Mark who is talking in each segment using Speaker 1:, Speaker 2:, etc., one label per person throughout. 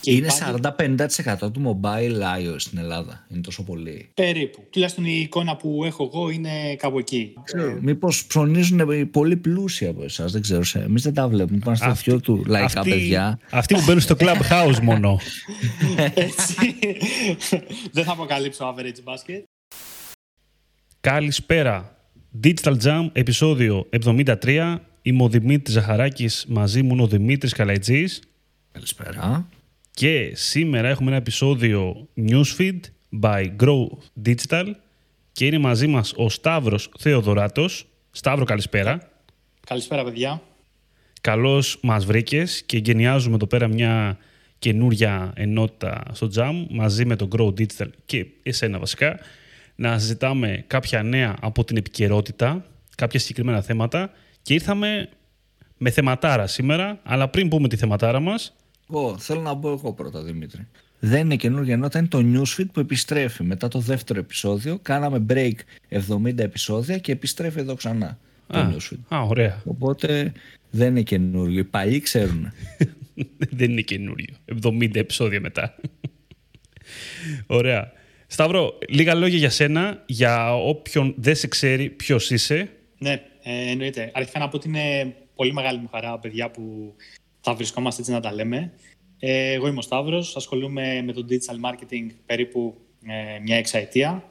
Speaker 1: Και είναι υπάρχει... 40-50% του mobile iOS στην Ελλάδα. Είναι τόσο πολύ.
Speaker 2: Περίπου. Τουλάχιστον η εικόνα που έχω εγώ είναι κάπου εκεί.
Speaker 1: Ξέρω, μήπως ψωνίζουν πολύ πλούσιοι από εσάς. Δεν ξέρω. Εμείς δεν τα βλέπουμε. Είμαστε αυτοί, του λαϊκά αυτοί, παιδιά.
Speaker 3: Αυτοί που μπαίνουν στο Clubhouse μόνο.
Speaker 2: Έτσι. δεν θα αποκαλύψω average basket.
Speaker 3: Καλησπέρα. Digital Jam, επεισόδιο 73. Είμαι ο Δημήτρης Ζαχαράκης, μαζί μου είναι ο Δημήτρης Καλαϊτζής.
Speaker 1: Καλησπέρα.
Speaker 3: Και σήμερα έχουμε ένα επεισόδιο Newsfeed by Grow Digital και είναι μαζί μας ο Σταύρος Θεοδωράτος. Σταύρο, καλησπέρα.
Speaker 2: Καλησπέρα, παιδιά.
Speaker 3: Καλώς μας βρήκες και γενιάζουμε εδώ πέρα μια καινούρια ενότητα στο Jam μαζί με το Grow Digital και εσένα βασικά να συζητάμε κάποια νέα από την επικαιρότητα, κάποια συγκεκριμένα θέματα και ήρθαμε με θεματάρα σήμερα, αλλά πριν πούμε τη θεματάρα μας...
Speaker 1: Εγώ θέλω να πω εγώ πρώτα, Δημήτρη. Δεν είναι καινούργια ενότητα, είναι το newsfeed που επιστρέφει. Μετά το δεύτερο επεισόδιο, κάναμε break 70 επεισόδια και επιστρέφει εδώ ξανά το
Speaker 3: α,
Speaker 1: newsfeed.
Speaker 3: Α, ωραία.
Speaker 1: Οπότε δεν είναι καινούργιο. Οι παλιοί ξέρουν.
Speaker 3: δεν είναι καινούριο. 70 επεισόδια μετά. ωραία. Σταύρο, λίγα λόγια για σένα, για όποιον δεν σε ξέρει ποιος είσαι.
Speaker 2: Ναι, ε, εννοείται. Αρχικά να πω ότι είναι πολύ μεγάλη μου χαρά, παιδιά, που θα βρισκόμαστε έτσι να τα λέμε. Ε, εγώ είμαι ο Σταύρος, ασχολούμαι με το digital marketing περίπου ε, μια εξαετία.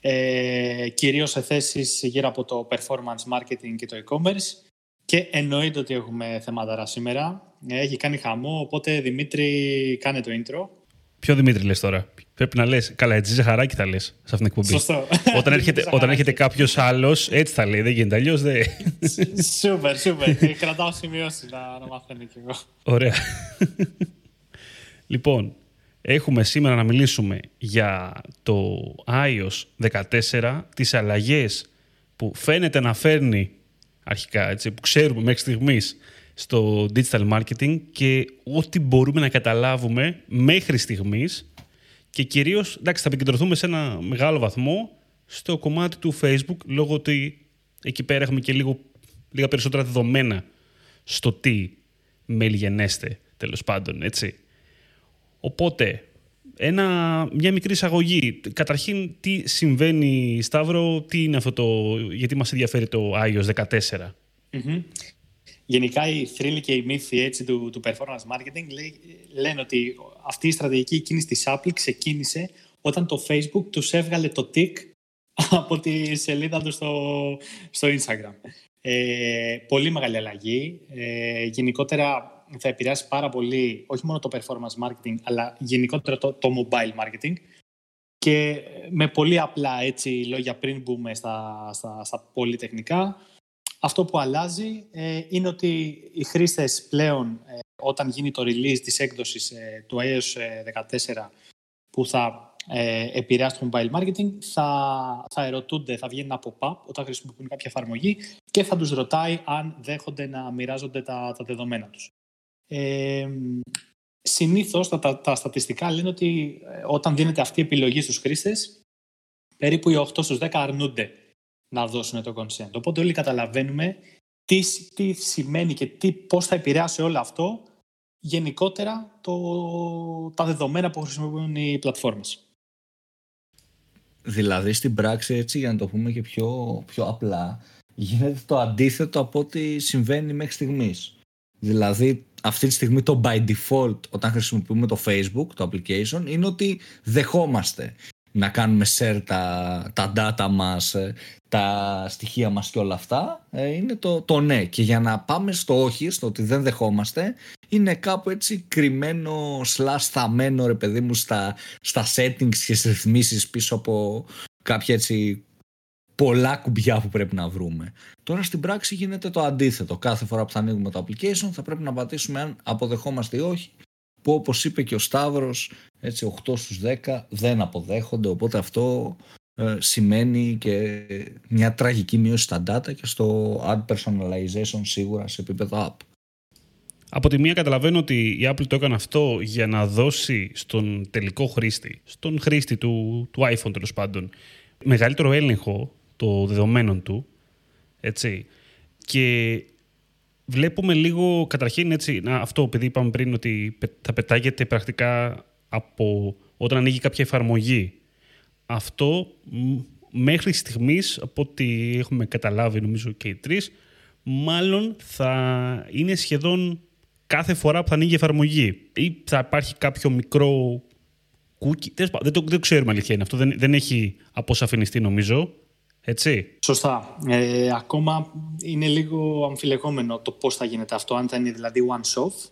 Speaker 2: Ε, κυρίως σε θέσεις γύρω από το performance marketing και το e-commerce. Και εννοείται ότι έχουμε θέματα σήμερα. Ε, έχει κάνει χαμό, οπότε Δημήτρη κάνε το intro.
Speaker 3: Ποιο Δημήτρη λες τώρα; Πρέπει να λες, καλά έτσι ζαχαράκι θα λες σε αυτήν την εκπομπή.
Speaker 2: Σωστό.
Speaker 3: Όταν έρχεται, όταν έρχεται κάποιος άλλος, έτσι θα λέει. Δεν γίνεται αλλιώς. Δε...
Speaker 2: Σούπερ, σούπερ. Κρατάω σημειώσεις να, να μαθαίνω κι εγώ.
Speaker 3: Ωραία. λοιπόν, έχουμε σήμερα να μιλήσουμε για το iOS 14, τις αλλαγές που φαίνεται να φέρνει αρχικά, έτσι, που ξέρουμε μέχρι στιγμής στο digital marketing και ό,τι μπορούμε να καταλάβουμε μέχρι στιγμής και κυρίως, εντάξει, θα επικεντρωθούμε σε ένα μεγάλο βαθμό στο κομμάτι του Facebook λόγω ότι εκεί πέρα έχουμε και λίγο, λίγα περισσότερα δεδομένα στο τι mail γενέστε, τέλος πάντων, έτσι. Οπότε, ένα, μια μικρή εισαγωγή. Καταρχήν, τι συμβαίνει, Σταύρο, τι είναι αυτό το... γιατί μας ενδιαφέρει το iOS 14.
Speaker 2: mm Γενικά οι θρύλοι και οι μύθοι έτσι, του, του performance marketing λένε ότι αυτή η στρατηγική κίνηση της Apple ξεκίνησε όταν το Facebook τους έβγαλε το tick από τη σελίδα τους στο, στο Instagram. Ε, πολύ μεγάλη αλλαγή. Ε, γενικότερα θα επηρεάσει πάρα πολύ όχι μόνο το performance marketing αλλά γενικότερα το, το mobile marketing και με πολύ απλά έτσι, λόγια πριν μπούμε στα, στα, στα πολύ τεχνικά αυτό που αλλάζει ε, είναι ότι οι χρήστες πλέον ε, όταν γίνει το release της έκδοσης ε, του iOS 14 που θα επηρεάσει το mobile marketing θα, θα ερωτούνται, θα βγαίνει ένα pop-up όταν χρησιμοποιούν κάποια εφαρμογή και θα τους ρωτάει αν δέχονται να μοιράζονται τα, τα δεδομένα τους. Ε, συνήθως τα, τα, τα, στατιστικά λένε ότι όταν δίνεται αυτή η επιλογή στους χρήστες περίπου οι 8 στους 10 αρνούνται να δώσουν το consent. Οπότε όλοι καταλαβαίνουμε τις, τι σημαίνει και τι, πώς θα επηρεάσει όλο αυτό γενικότερα το, τα δεδομένα που χρησιμοποιούν οι πλατφόρμες.
Speaker 1: Δηλαδή στην πράξη έτσι για να το πούμε και πιο, πιο απλά γίνεται το αντίθετο από ό,τι συμβαίνει μέχρι στιγμής. Δηλαδή αυτή τη στιγμή το by default όταν χρησιμοποιούμε το Facebook, το application είναι ότι δεχόμαστε να κάνουμε share τα, τα data μας, ε, τα στοιχεία μας και όλα αυτά, ε, είναι το, το ναι. Και για να πάμε στο όχι, στο ότι δεν δεχόμαστε, είναι κάπου έτσι κρυμμένο, slash θαμένο ρε παιδί μου στα, στα settings και στις ρυθμίσεις πίσω από κάποια έτσι πολλά κουμπιά που πρέπει να βρούμε. Τώρα στην πράξη γίνεται το αντίθετο. Κάθε φορά που θα ανοίγουμε το application θα πρέπει να πατήσουμε αν αποδεχόμαστε ή όχι που όπως είπε και ο Σταύρος έτσι 8 στους 10 δεν αποδέχονται οπότε αυτό ε, σημαίνει και μια τραγική μείωση στα data και στο ad personalization σίγουρα σε επίπεδο app.
Speaker 3: Από τη μία καταλαβαίνω ότι η Apple το έκανε αυτό για να δώσει στον τελικό χρήστη, στον χρήστη του, του iPhone τέλος πάντων, μεγαλύτερο έλεγχο των δεδομένων του, έτσι. Και βλέπουμε λίγο, καταρχήν έτσι, να, αυτό επειδή είπαμε πριν ότι θα πετάγεται πρακτικά από όταν ανοίγει κάποια εφαρμογή. Αυτό μέχρι στιγμής, από ό,τι έχουμε καταλάβει νομίζω και οι τρεις, μάλλον θα είναι σχεδόν κάθε φορά που θα ανοίγει η εφαρμογή. Ή θα υπάρχει κάποιο μικρό κούκι. Δεν το, δεν το ξέρουμε αλήθεια είναι αυτό. Δεν, δεν έχει αποσαφινιστεί νομίζω. Έτσι.
Speaker 2: Σωστά. Ε, ακόμα είναι λίγο αμφιλεγόμενο το πώς θα γίνεται αυτό, αν θα είναι δηλαδή one-off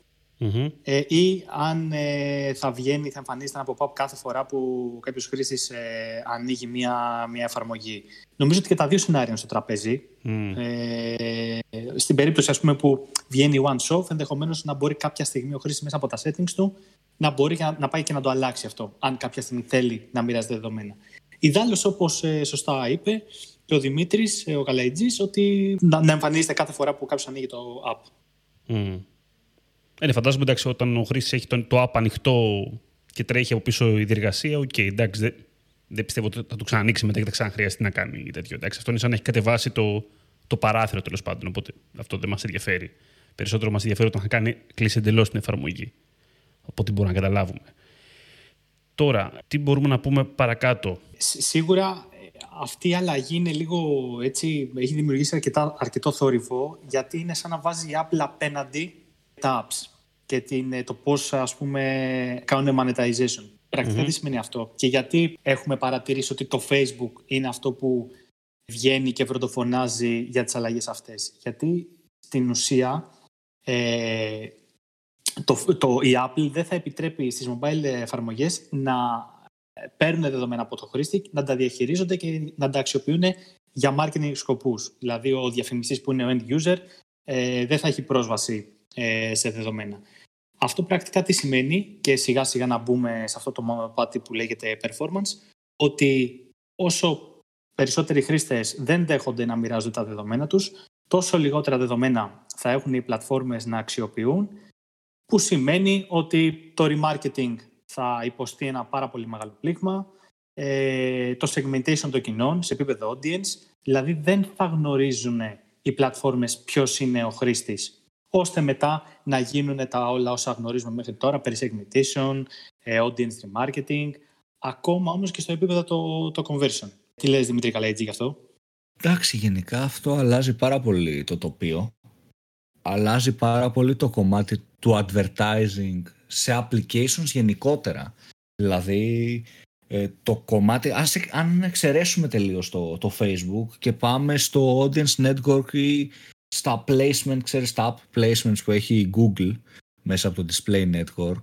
Speaker 2: ε, ή αν ε, θα βγαίνει, θα εμφανίζεται ένα pop-up κάθε φορά που κάποιος χρήστης ε, ανοίγει μια, μια εφαρμογή. Νομίζω ότι και τα δύο σενάρια είναι στο τραπέζι. Ε, στην περίπτωση ας πούμε, που βγαίνει one-off, ενδεχομένως να μπορεί κάποια στιγμή ο χρήστης μέσα από τα settings του να μπορεί να, να πάει και να το αλλάξει αυτό, αν κάποια στιγμή θέλει να μοιράζεται δεδομένα. Ειδάλλως, όπως ε, σωστά είπε και ο Δημήτρης, ε, ο Καλαϊτζή, ότι να, να εμφανίζεται κάθε φορά που κάποιος ανοίγει το app.
Speaker 3: Mm. Ε, φαντάζομαι εντάξει, όταν ο χρήστης έχει το, το app ανοιχτό και τρέχει από πίσω η διεργασία, OK, okay, εντάξει, δεν, δεν πιστεύω ότι θα το ξανανοίξει μετά και θα ξαναχρειαστεί να κάνει τέτοιο. Εντάξει, αυτό είναι σαν να έχει κατεβάσει το, το παράθυρο τέλος πάντων. Οπότε αυτό δεν μας ενδιαφέρει. Περισσότερο μας ενδιαφέρει όταν θα κάνει κλείσει εντελώς την εφαρμογή. Από ό,τι μπορούμε να καταλάβουμε. Τώρα, τι μπορούμε να πούμε παρακάτω;
Speaker 2: Σίγουρα ε, αυτή η αλλαγή είναι λίγο έτσι, έχει δημιουργήσει αρκετά, αρκετό θόρυβο γιατί είναι σαν να βάζει η Apple απέναντι τα apps και την, ε, το πώς ας πούμε κάνουν monetization. Πρακτικά τι σημαίνει αυτό; Και γιατί έχουμε παρατηρήσει ότι το Facebook είναι αυτό που βγαίνει και βροντοφωνάζει για τις αλλαγές αυτές; Γιατί στην ουσία ε, το, το, η Apple δεν θα επιτρέπει στις mobile εφαρμογές να παίρνουν δεδομένα από το χρήστη, να τα διαχειρίζονται και να τα αξιοποιούν για marketing σκοπούς. Δηλαδή ο διαφημιστής που είναι ο end user ε, δεν θα έχει πρόσβαση ε, σε δεδομένα. Αυτό πρακτικά τι σημαίνει και σιγά σιγά να μπούμε σε αυτό το μονοπάτι που λέγεται performance ότι όσο περισσότεροι χρήστες δεν δέχονται να μοιράζονται τα δεδομένα τους τόσο λιγότερα δεδομένα θα έχουν οι πλατφόρμες να αξιοποιούν που σημαίνει ότι το remarketing θα υποστεί ένα πάρα πολύ μεγάλο πλήγμα, ε, το segmentation των κοινών σε επίπεδο audience, δηλαδή δεν θα γνωρίζουν οι πλατφόρμες ποιος είναι ο χρήστης, ώστε μετά να γίνουν τα όλα όσα γνωρίζουμε μέχρι τώρα περί segmentation, ε, audience remarketing, ακόμα όμως και στο επίπεδο το, το conversion. Τι λες Δημήτρη Καλαϊτζή γι' αυτό;
Speaker 1: Εντάξει, γενικά αυτό αλλάζει πάρα πολύ το τοπίο αλλάζει πάρα πολύ το κομμάτι του advertising σε applications γενικότερα. Δηλαδή, ε, το κομμάτι, ας, αν εξαιρέσουμε τελείως το, το Facebook και πάμε στο audience network ή στα placement, ξέρεις, τα app placements που έχει η Google μέσα από το display network,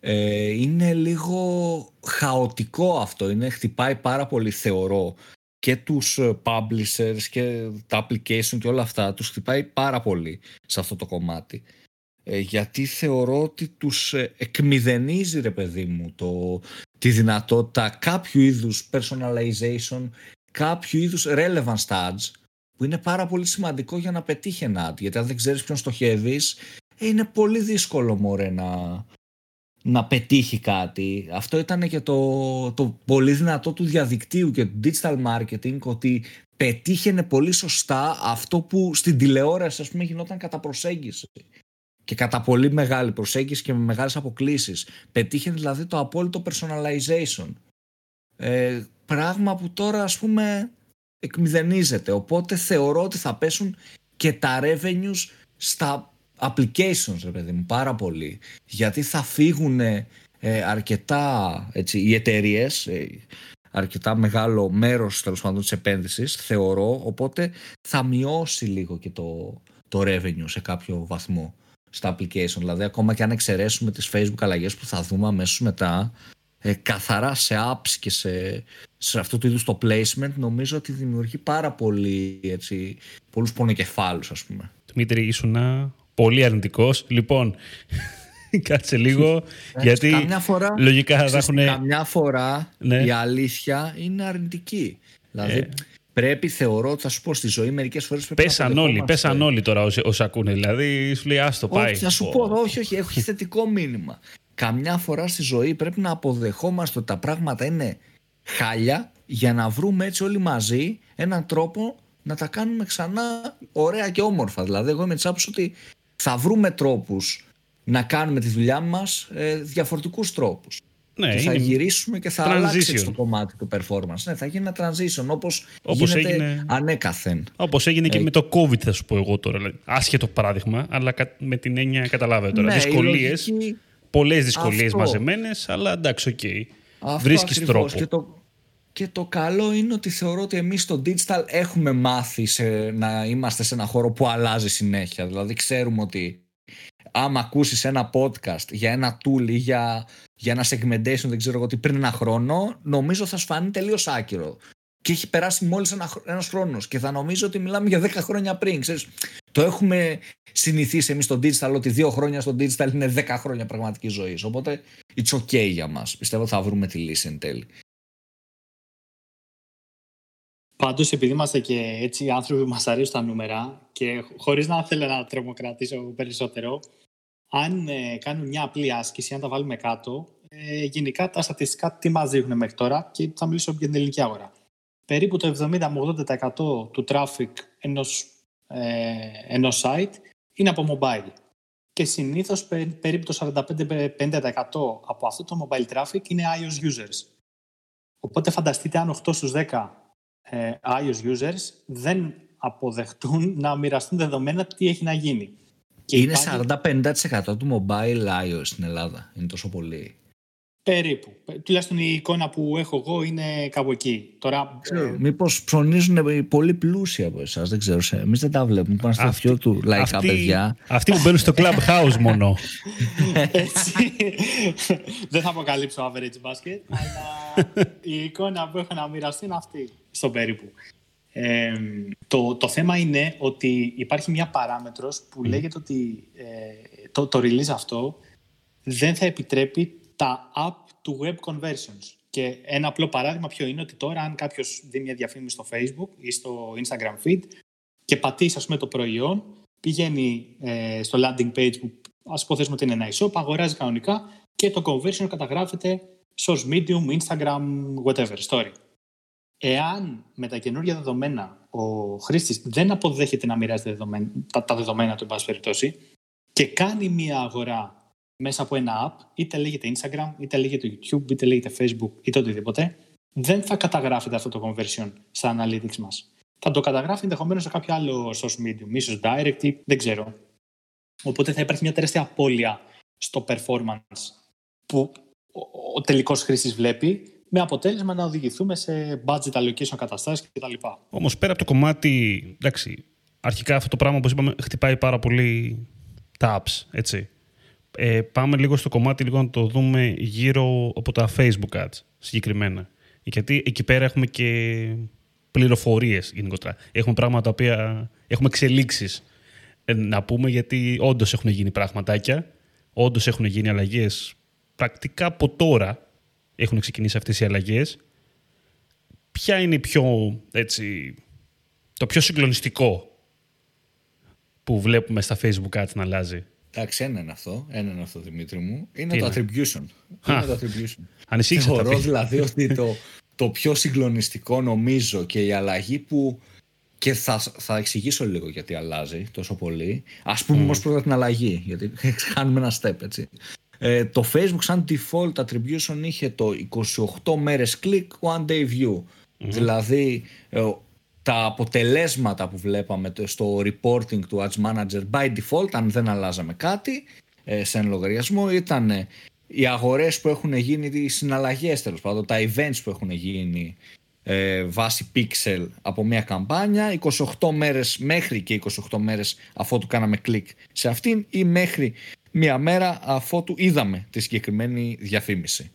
Speaker 1: ε, είναι λίγο χαοτικό αυτό, είναι, χτυπάει πάρα πολύ θεωρώ και τους ε, publishers και τα application και όλα αυτά τους χτυπάει πάρα πολύ σε αυτό το κομμάτι. Ε, γιατί θεωρώ ότι τους ε, εκμηδενίζει ρε παιδί μου το, τη δυνατότητα κάποιου είδους personalization, κάποιου είδους relevance ads που είναι πάρα πολύ σημαντικό για να πετύχει ένα ad. Γιατί αν δεν ξέρεις ποιον στοχεύεις, είναι πολύ δύσκολο μωρέ να, να πετύχει κάτι. Αυτό ήταν και το, το πολύ δυνατό του διαδικτύου και του digital marketing ότι πετύχαινε πολύ σωστά αυτό που στην τηλεόραση ας πούμε γινόταν κατά προσέγγιση και κατά πολύ μεγάλη προσέγγιση και με μεγάλες αποκλήσεις. Πετύχαινε δηλαδή το απόλυτο personalization. Ε, πράγμα που τώρα ας πούμε εκμηδενίζεται. Οπότε θεωρώ ότι θα πέσουν και τα revenues στα applications, ρε παιδί μου, πάρα πολύ. Γιατί θα φύγουν ε, αρκετά έτσι, οι εταιρείες, ε, αρκετά μεγάλο μέρος τέλος πάντων της επένδυσης, θεωρώ, οπότε θα μειώσει λίγο και το, το revenue σε κάποιο βαθμό στα application. Δηλαδή, ακόμα και αν εξαιρέσουμε τις Facebook αλλαγές που θα δούμε αμέσως μετά, ε, καθαρά σε apps και σε, σε αυτό το είδους το placement, νομίζω ότι δημιουργεί πάρα πολύ, έτσι, πολλούς πονοκεφάλους, ας πούμε.
Speaker 3: Δημήτρη, ήσουν πολύ αρνητικός. Λοιπόν, κάτσε λίγο. γιατί
Speaker 1: καμιά φορά,
Speaker 3: λογικά θα έχουν.
Speaker 1: Καμιά φορά ναι. η αλήθεια είναι αρνητική. Δηλαδή, ε. πρέπει, θεωρώ, θα σου πω στη ζωή μερικές φορές πρέπει
Speaker 3: πέσαν να όλοι, πέσαν όλοι τώρα όσοι, όσοι ακούνε. Δηλαδή, σου λέει, άστο πάει.
Speaker 1: Όχι, θα σου πω, όχι, όχι, έχει θετικό μήνυμα. Καμιά φορά στη ζωή πρέπει να αποδεχόμαστε ότι τα πράγματα είναι χάλια για να βρούμε έτσι όλοι μαζί έναν τρόπο να τα κάνουμε ξανά ωραία και όμορφα. Δηλαδή, εγώ είμαι της άποψης ότι θα βρούμε τρόπους να κάνουμε τη δουλειά μας ε, διαφορετικούς τρόπους. Ναι, και θα γυρίσουμε και θα transition. αλλάξει το κομμάτι του performance. Ναι, θα γίνει ένα transition όπως, όπως γίνεται έγινε, ανέκαθεν.
Speaker 3: Όπως έγινε και ε, με το COVID θα σου πω εγώ τώρα. Δηλαδή, άσχετο παράδειγμα, αλλά με την έννοια καταλάβετε τώρα. Ναι, δυσκολίες, λογική... πολλές δυσκολίες μαζεμένες, αλλά εντάξει, OK. Okay. Βρίσκεις τρόπο.
Speaker 1: Και το, και το καλό είναι ότι θεωρώ ότι εμείς στο digital έχουμε μάθει σε, να είμαστε σε ένα χώρο που αλλάζει συνέχεια. Δηλαδή ξέρουμε ότι άμα ακούσεις ένα podcast για ένα tool ή για, για ένα segmentation, δεν ξέρω εγώ τι, πριν ένα χρόνο, νομίζω θα σου φανεί τελείως άκυρο. Και έχει περάσει μόλις ένα ένας χρόνος. Και θα νομίζω ότι μιλάμε για 10 χρόνια πριν. Ξέρεις, το έχουμε συνηθίσει εμείς στο digital ότι δύο χρόνια στο digital είναι 10 χρόνια πραγματικής ζωής. Οπότε it's okay για μας. Πιστεύω θα βρούμε τη λύση εν τέλει.
Speaker 2: Πάντως, επειδή είμαστε και έτσι άνθρωποι που μας αρέσουν τα νούμερα και χωρίς να θέλω να τρομοκρατήσω περισσότερο, αν ε, κάνουμε μια απλή άσκηση, αν τα βάλουμε κάτω, ε, γενικά τα στατιστικά τι μας δείχνουν μέχρι τώρα και θα μιλήσω για την ελληνική αγορά. Περίπου το 70 80% του traffic ενός, ε, ενός site είναι από mobile. Και συνήθως περίπου το 45-50% από αυτό το mobile traffic είναι iOS users. Οπότε φανταστείτε αν 8 στους 10 ε, iOS users δεν αποδεχτούν να μοιραστούν δεδομένα τι έχει να γίνει.
Speaker 1: Και είναι υπάρχει... 40-50% του mobile iOS στην Ελλάδα. Είναι τόσο πολύ.
Speaker 2: Περίπου. Τουλάχιστον η εικόνα που έχω εγώ είναι κάπου εκεί. Τώρα,
Speaker 1: ξέρω, ε... Μήπως ψωνίζουν πολύ πλούσιοι από εσάς, δεν ξέρω. Εμείς δεν τα βλέπουμε. Είμαστε στα πιο του λαϊκά αυτή, παιδιά.
Speaker 3: Αυτοί που μπαίνουν στο clubhouse μόνο.
Speaker 2: Έτσι. δεν θα αποκαλύψω average basket, αλλά η εικόνα που έχω να μοιραστεί είναι αυτή. Στο περίπου. Ε, το, το θέμα είναι ότι υπάρχει μια παράμετρος που λέγεται ότι ε, το, το release αυτό δεν θα επιτρέπει τα app to web conversions. Και ένα απλό παράδειγμα ποιο είναι ότι τώρα αν κάποιος δει μια διαφήμιση στο Facebook ή στο Instagram feed και πατήσει ας πούμε το προϊόν, πηγαίνει ε, στο landing page που ας υποθέσουμε ότι είναι ένα e-shop, αγοράζει κανονικά και το conversion καταγράφεται στο Medium, Instagram, whatever, story. Εάν με τα καινούργια δεδομένα ο χρήστης δεν αποδέχεται να μοιράζει τα, τα δεδομένα του, εν πάση περιπτώσει, και κάνει μια αγορά μέσα από ένα app, είτε λέγεται Instagram, είτε λέγεται YouTube, είτε λέγεται Facebook, είτε οτιδήποτε, δεν θα καταγράφεται αυτό το conversion στα analytics μας. Θα το καταγράφει ενδεχομένως σε κάποιο άλλο social medium, ίσως direct, δεν ξέρω. Οπότε θα υπάρχει μια τεράστια απώλεια στο performance που ο τελικός χρήστης βλέπει, με αποτέλεσμα να οδηγηθούμε σε budget allocation καταστάσεις κτλ.
Speaker 3: Όμως πέρα από το κομμάτι, εντάξει, αρχικά αυτό το πράγμα, όπως είπαμε, χτυπάει πάρα πολύ τα apps, έτσι. Ε, πάμε λίγο στο κομμάτι λίγο να το δούμε γύρω από τα Facebook ads συγκεκριμένα. Γιατί εκεί πέρα έχουμε και πληροφορίες γενικότερα. Έχουμε πράγματα τα οποία έχουμε εξελίξεις ε, να πούμε γιατί όντως έχουν γίνει πραγματάκια, όντως έχουν γίνει αλλαγές πρακτικά από τώρα έχουν ξεκινήσει αυτές οι αλλαγές. Ποια είναι η πιο, έτσι, το πιο συγκλονιστικό που βλέπουμε στα Facebook ads να αλλάζει;
Speaker 1: Εντάξει, ένα είναι αυτό, ένα είναι αυτό Δημήτρη μου. Είναι το attribution. είναι το attribution.
Speaker 3: Ανησύχησα.
Speaker 1: Θεωρώ δηλαδή ότι το, το πιο συγκλονιστικό νομίζω και η αλλαγή που και θα, θα εξηγήσω λίγο γιατί αλλάζει τόσο πολύ. Α πούμε mm. όμως πρώτα την αλλαγή, γιατί κάνουμε ένα step έτσι. Ε, το Facebook σαν default attribution είχε το 28 μέρες click, one day view. Δηλαδή ε, τα αποτελέσματα που βλέπαμε στο reporting του Ads Manager by default, αν δεν αλλάζαμε κάτι ε, σε ένα λογαριασμό, ήταν οι αγορές που έχουν γίνει, οι συναλλαγές τέλος πάντων, τα events που έχουν γίνει ε, βάσει pixel από μια καμπάνια 28 μέρες μέχρι και 28 μέρες αφότου κάναμε κλικ σε αυτήν ή μέχρι μία μέρα αφότου είδαμε τη συγκεκριμένη διαφήμιση.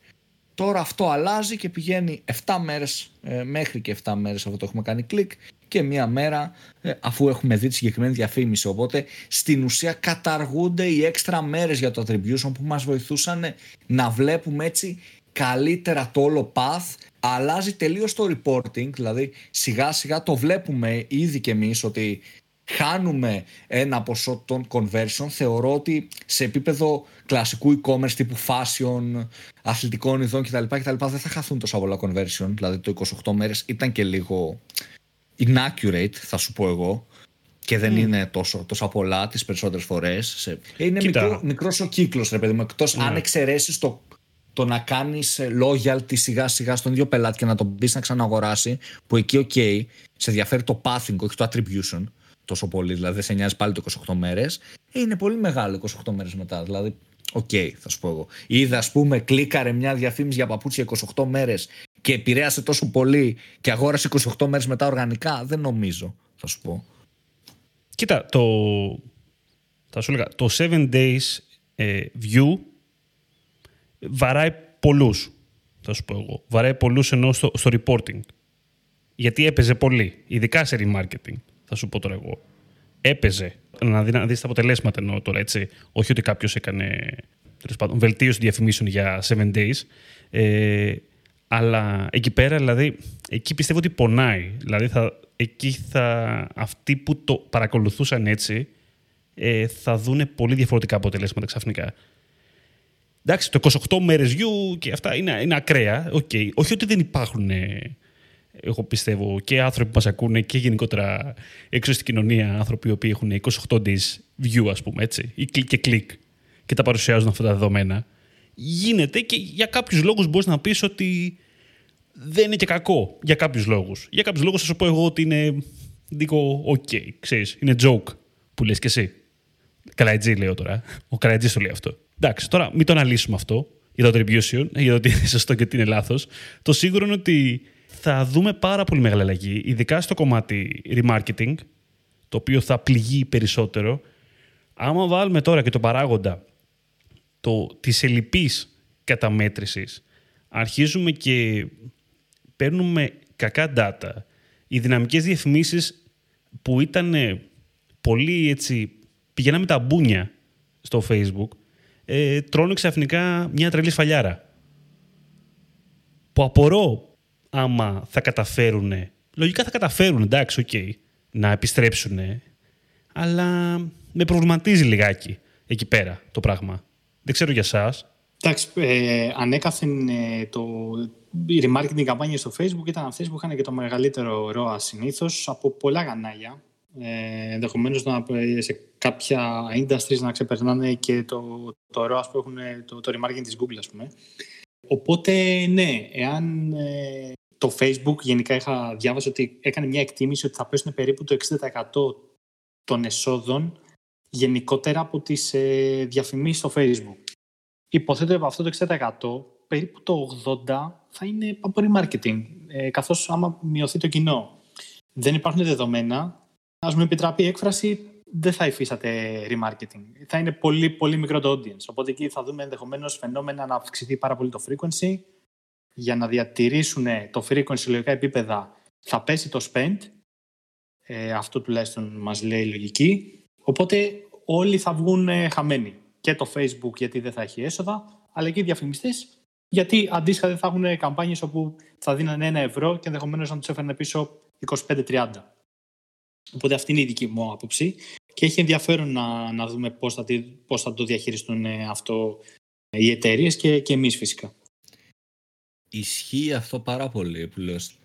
Speaker 1: Τώρα αυτό αλλάζει και πηγαίνει 7 μέρες ε, μέχρι και 7 μέρες αφού το έχουμε κάνει κλικ και μία μέρα ε, αφού έχουμε δει τη συγκεκριμένη διαφήμιση. Οπότε στην ουσία καταργούνται οι έξτρα μέρες για το attribution που μας βοηθούσαν να βλέπουμε έτσι καλύτερα το όλο path αλλάζει τελείως το reporting δηλαδή σιγά σιγά το βλέπουμε ήδη και εμείς ότι χάνουμε ένα ποσό των conversion θεωρώ ότι σε επίπεδο κλασικού e-commerce τύπου fashion, αθλητικών ειδών κτλ, κτλ δεν θα χαθούν τόσο πολλά conversion. Δηλαδή το 28 μέρες ήταν και λίγο inaccurate, θα σου πω εγώ, και δεν είναι τόσο, τόσο πολλά τις περισσότερες φορές. Είναι μικρό, μικρός ο κύκλος, ρε παιδί μου, εκτός αν εξαιρέσεις το, το να κάνεις loyalty σιγά σιγά στον ίδιο πελάτη και να τον πεις να ξαναγοράσει, που εκεί, OK, σε ενδιαφέρει το pathing, όχι το attribution τόσο πολύ, δηλαδή δεν σε νοιάζει πάλι το 28 μέρες, είναι πολύ μεγάλο 28 μέρες μετά, δηλαδή OK, okay, θα σου πω εγώ. Είδα, ας πούμε, κλίκαρε μια διαφήμιση για παπούτσια 28 μέρες και επηρέασε τόσο πολύ και αγόρασε 28 μέρες μετά οργανικά. Δεν νομίζω, θα σου πω.
Speaker 3: Κοίτα, το, θα σου έλεγα, το 7 days ε, view βαράει πολλούς, θα σου πω εγώ. Βαράει πολλούς ενώ στο, στο reporting. Γιατί έπαιζε πολύ, ειδικά σε remarketing, θα σου πω τώρα εγώ. Έπαιζε να, δει, να δεις τα αποτελέσματα εννοώ τώρα, έτσι. Όχι ότι κάποιος έκανε πάντων, βελτίωση διαφημίσεων για 7 days. Ε, αλλά εκεί πέρα, δηλαδή, εκεί πιστεύω ότι πονάει. Δηλαδή, θα, εκεί θα, αυτοί που το παρακολουθούσαν έτσι ε, θα δούνε πολύ διαφορετικά αποτελέσματα ξαφνικά. Εντάξει, το 28 μέρες γιου και αυτά είναι, είναι ακραία. Okay. Όχι ότι δεν υπάρχουν, ε, εγώ πιστεύω, και άνθρωποι που μας ακούνε και γενικότερα έξω στην κοινωνία άνθρωποι που έχουν 28 days view, ας πούμε, έτσι, ή κλικ και κλικ και τα παρουσιάζουν αυτά τα δεδομένα. Γίνεται και για κάποιους λόγους μπορείς να πεις ότι δεν είναι και κακό για κάποιους λόγους. Για κάποιους λόγους θα σου πω εγώ ότι είναι λίγο OK, ξέρεις, είναι joke που λες και εσύ. Καλαϊτζή λέω τώρα. Ο Καλαϊτζή το λέει αυτό. Εντάξει, τώρα μην το αναλύσουμε αυτό για το attribution, για το ότι είναι σωστό και ότι είναι λάθος. Το σίγουρο είναι ότι θα δούμε πάρα πολύ μεγάλη αλλαγή, ειδικά στο κομμάτι remarketing, το οποίο θα πληγεί περισσότερο. Άμα βάλουμε τώρα και το παράγοντα το, της ελλειπής καταμέτρησης, αρχίζουμε και παίρνουμε κακά data. Οι δυναμικές διαφημίσεις που ήταν πολύ έτσι, πηγαίναμε με τα μπούνια στο Facebook, ε, τρώνε ξαφνικά μια τρελή σφαλιάρα. Που απορώ άμα θα καταφέρουν, λογικά θα καταφέρουν, εντάξει, OK, okay, να επιστρέψουν, αλλά με προβληματίζει λιγάκι εκεί πέρα το πράγμα. Δεν ξέρω για σας.
Speaker 2: Εντάξει, ε, ανέκαθεν ε, το, οι remarketing καμπάνιες στο Facebook ήταν αυτές που είχαν και το μεγαλύτερο ROAS συνήθως από πολλά γανάγια. Ε, Ενδεχομένως σε κάποια industries να ξεπερνάνε και το, το ROAS που έχουν το, το remarketing της Google, ας πούμε. Οπότε, ναι, εάν ε, το Facebook γενικά είχα διάβασει ότι έκανε μια εκτίμηση ότι θα πέσουν περίπου το 60% των εσόδων γενικότερα από τις ε, διαφημίσεις στο Facebook. Υποθέτω από αυτό το 60% περίπου το 80% θα είναι από remarketing, ε, καθώς άμα μειωθεί το κοινό. Δεν υπάρχουν δεδομένα, ας μου επιτραπεί η έκφραση, δεν θα υφίσταται remarketing. Θα είναι πολύ, πολύ μικρό το audience. Οπότε εκεί θα δούμε ενδεχομένως φαινόμενα να αυξηθεί πάρα πολύ το frequency. Για να διατηρήσουν το frequency σε λογικά επίπεδα θα πέσει το spend. Ε, αυτό τουλάχιστον μας λέει η λογική. Οπότε όλοι θα βγουν χαμένοι. Και το Facebook γιατί δεν θα έχει έσοδα, αλλά και οι διαφημιστές γιατί αντίστοιχα δεν θα έχουν καμπάνιες όπου θα δίνανε ένα ευρώ και ενδεχομένως να τους έφερνε πίσω 25-30. Οπότε αυτή είναι η δική μου άποψη και έχει ενδιαφέρον να, να δούμε πώς θα, πώς θα το διαχειριστούν ε, αυτό ε, οι εταιρείες και, και εμείς φυσικά.
Speaker 1: Ισχύει αυτό πάρα πολύ που λες.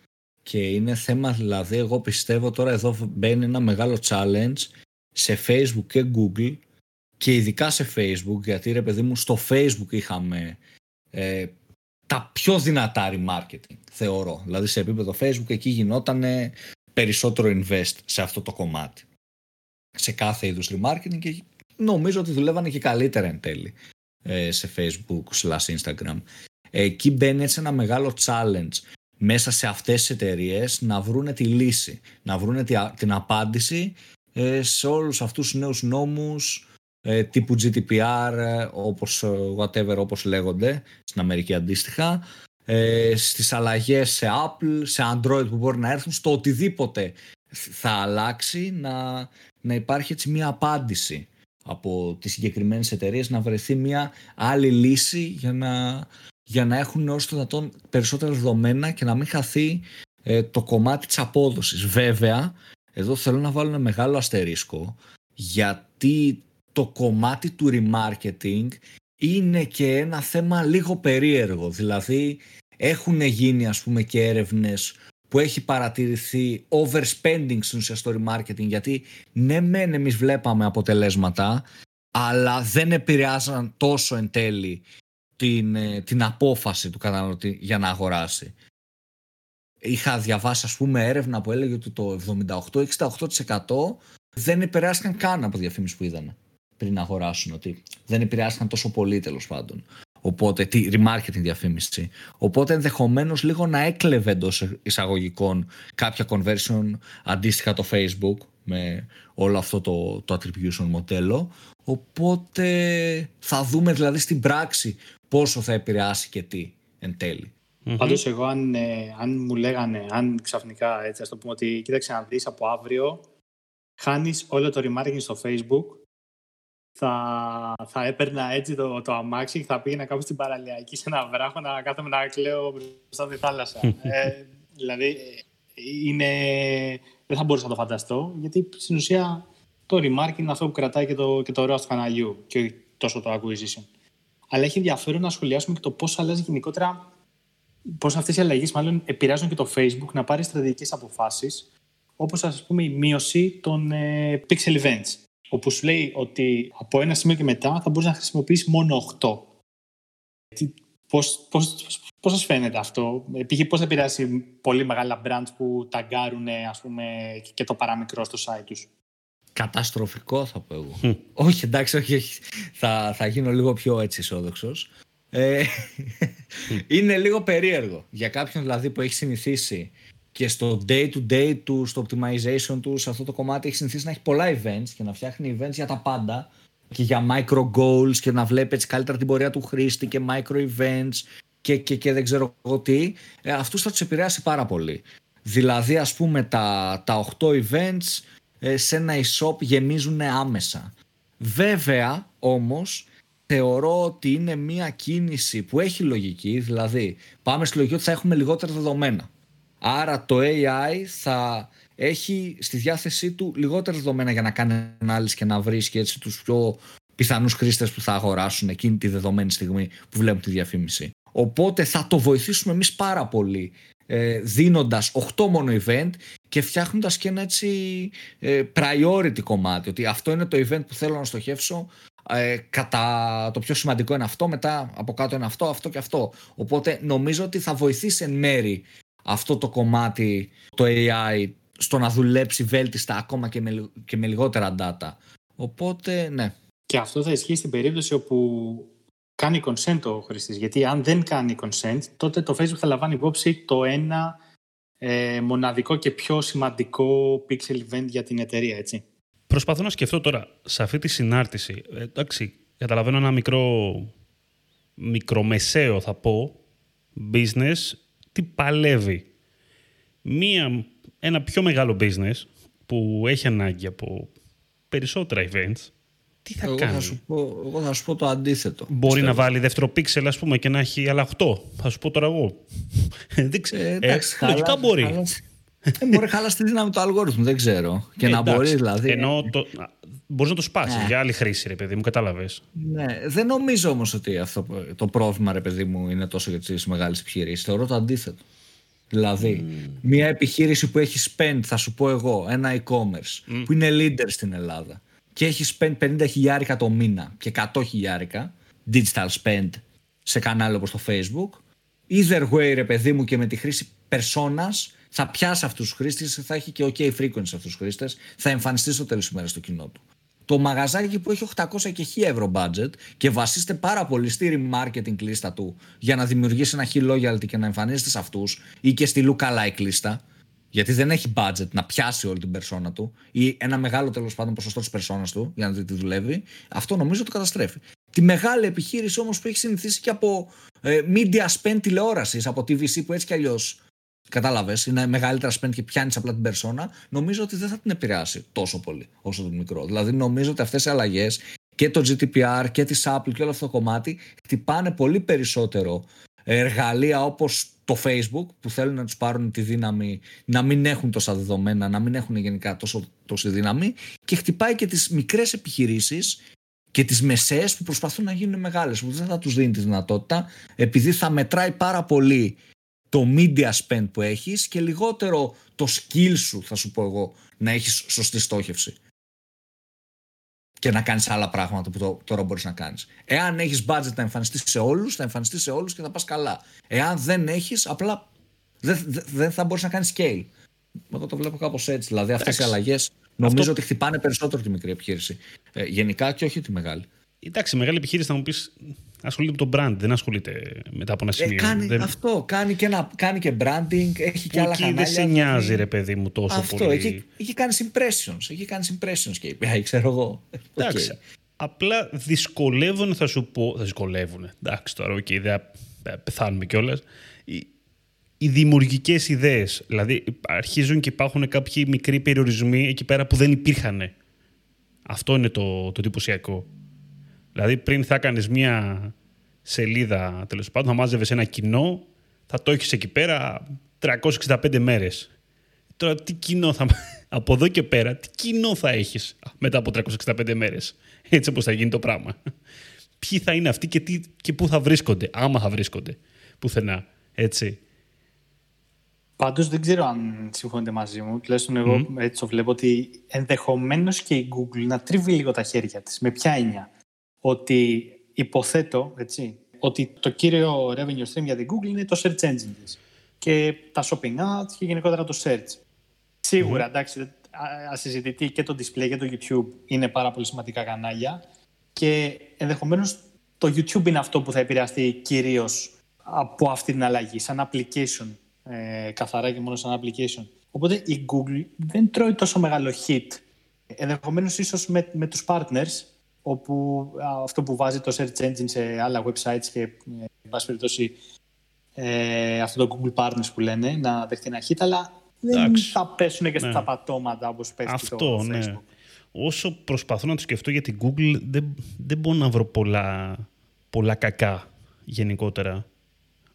Speaker 1: Και είναι θέμα, δηλαδή, εγώ πιστεύω τώρα εδώ μπαίνει ένα μεγάλο challenge σε Facebook και Google και ειδικά σε Facebook, γιατί ρε παιδί μου στο Facebook είχαμε ε, τα πιο δυνατά remarketing, θεωρώ. Δηλαδή σε επίπεδο Facebook εκεί γινόταν περισσότερο invest σε αυτό το κομμάτι. Σε κάθε είδους remarketing και νομίζω ότι δουλεύανε και καλύτερα εν τέλει ε, σε Facebook slash Instagram. Εκεί μπαίνει έτσι ένα μεγάλο challenge μέσα σε αυτές τις εταιρείες να βρούνε τη λύση, να βρούνε την απάντηση ε, σε όλους αυτούς τους νέους νόμους ε, τύπου GDPR, ε, όπως, ε, whatever όπως λέγονται, στην Αμερική αντίστοιχα, ε, στις αλλαγές σε Apple, σε Android που μπορεί να έρθουν, στο οτιδήποτε θα αλλάξει, να, να υπάρχει έτσι μια απάντηση από τις συγκεκριμένες εταιρείες να βρεθεί μια άλλη λύση για να, για να έχουν όσο το δυνατόν περισσότερα δεδομένα και να μην χαθεί το κομμάτι της απόδοσης. Βέβαια, εδώ θέλω να βάλω ένα μεγάλο αστερίσκο γιατί το κομμάτι του remarketing είναι και ένα θέμα λίγο περίεργο. Δηλαδή έχουν γίνει ας πούμε και έρευνες που έχει παρατηρηθεί overspending στην ουσία στο remarketing γιατί ναι μεν εμείς βλέπαμε αποτελέσματα αλλά δεν επηρεάζαν τόσο εν τέλει την, ε, την απόφαση του καταναλωτή για να αγοράσει. Είχα διαβάσει ας πούμε έρευνα που έλεγε ότι το 78-68% δεν επηρεάστηκαν καν από διαφήμιση που είδαν πριν αγοράσουν ότι δεν επηρεάστηκαν τόσο πολύ τέλος πάντων. Οπότε, τη remarketing διαφήμιση. Οπότε ενδεχομένως λίγο να έκλεβε εντός εισαγωγικών κάποια conversion αντίστοιχα το Facebook με όλο αυτό το, το attribution μοντέλο. Οπότε θα δούμε δηλαδή στην πράξη πόσο θα επηρεάσει και τι εν τέλει.
Speaker 2: Mm-hmm. Πάντως εγώ αν, ε, αν μου λέγανε, αν ξαφνικά έτσι ας το πούμε ότι κοίταξε να δεις από αύριο χάνεις όλο το remarketing στο facebook θα, θα έπαιρνα έτσι το, το αμάξι και θα πήγαινα κάπου στην παραλιακή σε ένα βράχο να κάθομαι να κλαίω μπροστά στη θάλασσα. ε, δηλαδή είναι, δεν θα μπορούσα να το φανταστώ γιατί στην ουσία το remarketing είναι αυτό που κρατάει και το, και το ωραίο του καναλιού και τόσο το acquisition. Αλλά έχει ενδιαφέρον να σχολιάσουμε και το πώς αλλάζει γενικότερα, πώς αυτές οι αλλαγές μάλλον επηρεάζουν και το Facebook να πάρει στρατηγικές αποφάσεις, όπως ας πούμε η μείωση των ε, pixel events. Όπου σου λέει ότι από ένα σημείο και μετά θα μπορείς να χρησιμοποιήσεις μόνο 8. Πώς, πώς, πώς σας φαίνεται αυτό, π.χ. πώς θα επηρεάσει πολύ μεγάλα brands που ταγκάρουν ας πούμε, και το παραμικρό στο site τους;
Speaker 1: Καταστροφικό θα πω εγώ. όχι, εντάξει, όχι, Θα, θα γίνω λίγο πιο έτσι αισιόδοξος. Ε, είναι λίγο περίεργο για κάποιον δηλαδή που έχει συνηθίσει και στο day to day του, στο optimization του, σε αυτό το κομμάτι έχει συνηθίσει να έχει πολλά events και να φτιάχνει events για τα πάντα και για micro goals και να βλέπει έτσι καλύτερα την πορεία του χρήστη και micro events και, και, και δεν ξέρω εγώ τι, ε, αυτούς θα τους επηρεάσει πάρα πολύ. Δηλαδή ας πούμε τα, τα 8 events ε, σε ένα e-shop γεμίζουν άμεσα. Βέβαια όμως θεωρώ ότι είναι μια κίνηση που έχει λογική, δηλαδή πάμε στη λογική ότι θα έχουμε λιγότερα δεδομένα. Άρα το AI θα έχει στη διάθεσή του λιγότερα δεδομένα για να κάνει ανάλυση και να βρίσκει έτσι τους πιο πιθανούς χρήστες που θα αγοράσουν εκείνη τη δεδομένη στιγμή που βλέπουν τη διαφήμιση. Οπότε θα το βοηθήσουμε εμείς πάρα πολύ ε, δίνοντας 8 μόνο event και φτιάχνοντας και ένα έτσι ε, priority κομμάτι ότι αυτό είναι το event που θέλω να στοχεύσω ε, κατά το πιο σημαντικό είναι αυτό μετά από κάτω είναι αυτό, αυτό και αυτό οπότε νομίζω ότι θα βοηθήσει εν μέρη αυτό το κομμάτι το AI στο να δουλέψει βέλτιστα ακόμα και με, και με λιγότερα data οπότε ναι
Speaker 2: και αυτό θα ισχύει στην περίπτωση όπου κάνει consent ο χρήστη. Γιατί αν δεν κάνει consent, τότε το Facebook θα λαμβάνει υπόψη το ένα ε, μοναδικό και πιο σημαντικό pixel event για την εταιρεία, έτσι.
Speaker 3: Προσπαθώ να σκεφτώ τώρα, σε αυτή τη συνάρτηση, ε, εντάξει, καταλαβαίνω ένα μικρό, μικρομεσαίο θα πω, business, τι παλεύει. Μία, ένα πιο μεγάλο business που έχει ανάγκη από περισσότερα events, τι θα
Speaker 1: εγώ
Speaker 3: κάνει;
Speaker 1: Θα σου πω, εγώ θα σου πω το αντίθετο.
Speaker 3: Μπορεί να βάλει δεύτερο πίξελ, ας πούμε, και να έχει άλλα 8. Θα σου πω τώρα εγώ. δεν ξέρω. Ε, εντάξει, ε, λογικά μπορεί.
Speaker 1: Χάλας, ε, μπορεί να χάλασε τη δύναμη του αλγόριθμου, δεν ξέρω. Και ε, να εντάξει, μπορείς δηλαδή.
Speaker 3: Ενώ το, μπορείς να το σπάσεις ναι. για άλλη χρήση, ρε παιδί μου, κατάλαβες.
Speaker 1: Ναι, δεν νομίζω όμως ότι αυτό το πρόβλημα, ρε παιδί μου, είναι τόσο για τις μεγάλες επιχειρήσεις. Θεωρώ το αντίθετο. Δηλαδή, mm. μια επιχείρηση που έχει spend, θα σου πω εγώ, ένα e-commerce, mm. που είναι leader στην Ελλάδα και έχει spend 50 χιλιάρικα το μήνα και 100 χιλιάρικα digital spend σε κανάλι όπως το facebook either way ρε παιδί μου και με τη χρήση personas θα πιάσει αυτούς τους χρήστες θα έχει και ok frequency σε αυτούς τους χρήστες θα εμφανιστεί στο τέλος ημέρας στο κοινό του το μαγαζάκι που έχει 800 και 1000 ευρώ budget και βασίζεται πάρα πολύ στη remarketing λίστα του για να δημιουργήσει ένα high loyalty και να εμφανίζεται σε αυτούς ή και στη lookalike λίστα γιατί δεν έχει budget να πιάσει όλη την περσόνα του ή ένα μεγάλο τέλος πάντων ποσοστό της περσόνας του για να δει τι δουλεύει, αυτό νομίζω το καταστρέφει. Τη μεγάλη επιχείρηση όμως που έχει συνηθίσει και από ε, media spend τηλεόρασης, από TVC που έτσι κι αλλιώς κατάλαβες, είναι μεγαλύτερα spend και πιάνεις απλά την περσόνα, νομίζω ότι δεν θα την επηρεάσει τόσο πολύ όσο το μικρό. Δηλαδή νομίζω ότι αυτές οι αλλαγές και το GDPR και της Apple και όλο αυτό το κομμάτι χτυπάνε πολύ περισσότερο εργαλεία όπως το Facebook που θέλουν να τους πάρουν τη δύναμη να μην έχουν τόσα δεδομένα, να μην έχουν γενικά τόσο, τόση δύναμη και χτυπάει και τις μικρές επιχειρήσεις και τις μεσαίες που προσπαθούν να γίνουν μεγάλες που δεν θα τους δίνει τη δυνατότητα επειδή θα μετράει πάρα πολύ το media spend που έχεις και λιγότερο το skill σου, θα σου πω εγώ, να έχεις σωστή στόχευση και να κάνεις άλλα πράγματα που το, τώρα μπορείς να κάνεις. Εάν έχεις budget να εμφανιστείς σε όλους, θα εμφανιστείς σε όλους και θα πας καλά. Εάν δεν έχεις, απλά δεν, δεν θα μπορείς να κάνεις scale. Εγώ το βλέπω κάπως έτσι. Δηλαδή αυτές οι αλλαγές νομίζω Αυτό... ότι χτυπάνε περισσότερο τη μικρή επιχείρηση. Ε, γενικά και όχι τη μεγάλη.
Speaker 3: Εντάξει, η μεγάλη επιχείρηση θα μου πεις ασχολείται με το brand, δεν ασχολείται μετά από ένα ε, σημείο.
Speaker 1: Ε, κάνει δεν... αυτό, κάνει και, ένα, κάνει και branding, έχει και άλλα κανάλια.
Speaker 3: δεν σε νοιάζει ρε παιδί μου τόσο
Speaker 1: αυτό,
Speaker 3: πολύ.
Speaker 1: Έχει, έχει κάνει impressions, έχει κάνει impressions και API, ξέρω εγώ.
Speaker 3: Εντάξει, okay. απλά δυσκολεύουν θα σου πω, θα δυσκολεύουν, εντάξει τώρα, okay, δεν πεθάνουμε κιόλας. Οι, οι δημιουργικές ιδέες. Δηλαδή, αρχίζουν και υπάρχουν κάποιοι μικροί περιορισμοί εκεί πέρα που δεν υπήρχαν. Αυτό είναι το, το εντυπωσιακό. Δηλαδή πριν θα έκανες μία σελίδα, τέλος πάντων, θα μάζευες ένα κοινό, θα το έχεις εκεί πέρα 365 μέρες. Τώρα τι κοινό θα. Από εδώ και πέρα, τι κοινό θα έχεις μετά από 365 μέρες. Έτσι όπως θα γίνει το πράγμα. Ποιοι θα είναι αυτοί και, τι, και πού θα βρίσκονται, άμα θα βρίσκονται. Πουθενά. Έτσι.
Speaker 2: Πάντως δεν ξέρω αν συμφωνείτε μαζί μου, τουλάχιστον εγώ έτσι το βλέπω, ότι ενδεχομένως και η Google να τρίβει λίγο τα χέρια της. Με ποια έννοια; Ότι υποθέτω έτσι, ότι το κύριο revenue stream για την Google είναι το search engine της και τα shopping ads και γενικότερα το search. Σίγουρα, mm-hmm. εντάξει, ασυζητητή και το display και το YouTube είναι πάρα πολύ σημαντικά κανάλια και ενδεχομένως το YouTube είναι αυτό που θα επηρεαστεί κυρίως από αυτή την αλλαγή, σαν application, ε, καθαρά και μόνο σαν application. Οπότε η Google δεν τρώει τόσο μεγάλο hit. Ενδεχομένως ίσως με, με τους partners όπου αυτό που βάζει το search engine σε άλλα websites και εν πάση περιπτώσει ε, αυτό το Google Partners που λένε να δεχτεί ένα hit, αλλά δεν θα πέσουν και στα ναι. πατώματα όπως πέσει αυτό, το ναι. Facebook.
Speaker 3: Όσο προσπαθώ να το σκεφτώ για την Google, δεν, δεν μπορώ να βρω πολλά, πολλά κακά γενικότερα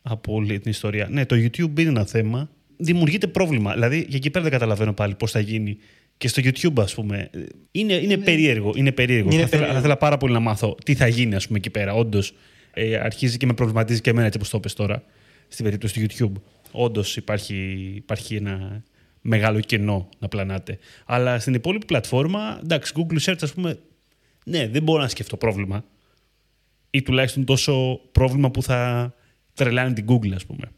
Speaker 3: από όλη την ιστορία. Ναι, το YouTube είναι ένα θέμα. Δημιουργείται πρόβλημα. Δηλαδή, για εκεί πέρα δεν καταλαβαίνω πάλι πώς θα γίνει και στο YouTube, ας πούμε. Είναι, είναι, περίεργο. Είναι περίεργο. Είναι θα, θα ήθελα πάρα πολύ να μάθω τι θα γίνει, ας πούμε, εκεί πέρα. Όντως, ε, αρχίζει και με προβληματίζει και εμένα, έτσι όπως το πες τώρα, στην περίπτωση του YouTube. Όντως υπάρχει, υπάρχει ένα μεγάλο κενό να πλανάτε. Αλλά στην υπόλοιπη πλατφόρμα, εντάξει, Google Search, ας πούμε, ναι, δεν μπορώ να σκεφτώ πρόβλημα. Ή τουλάχιστον τόσο πρόβλημα που θα τρελάνει την Google, ας πούμε.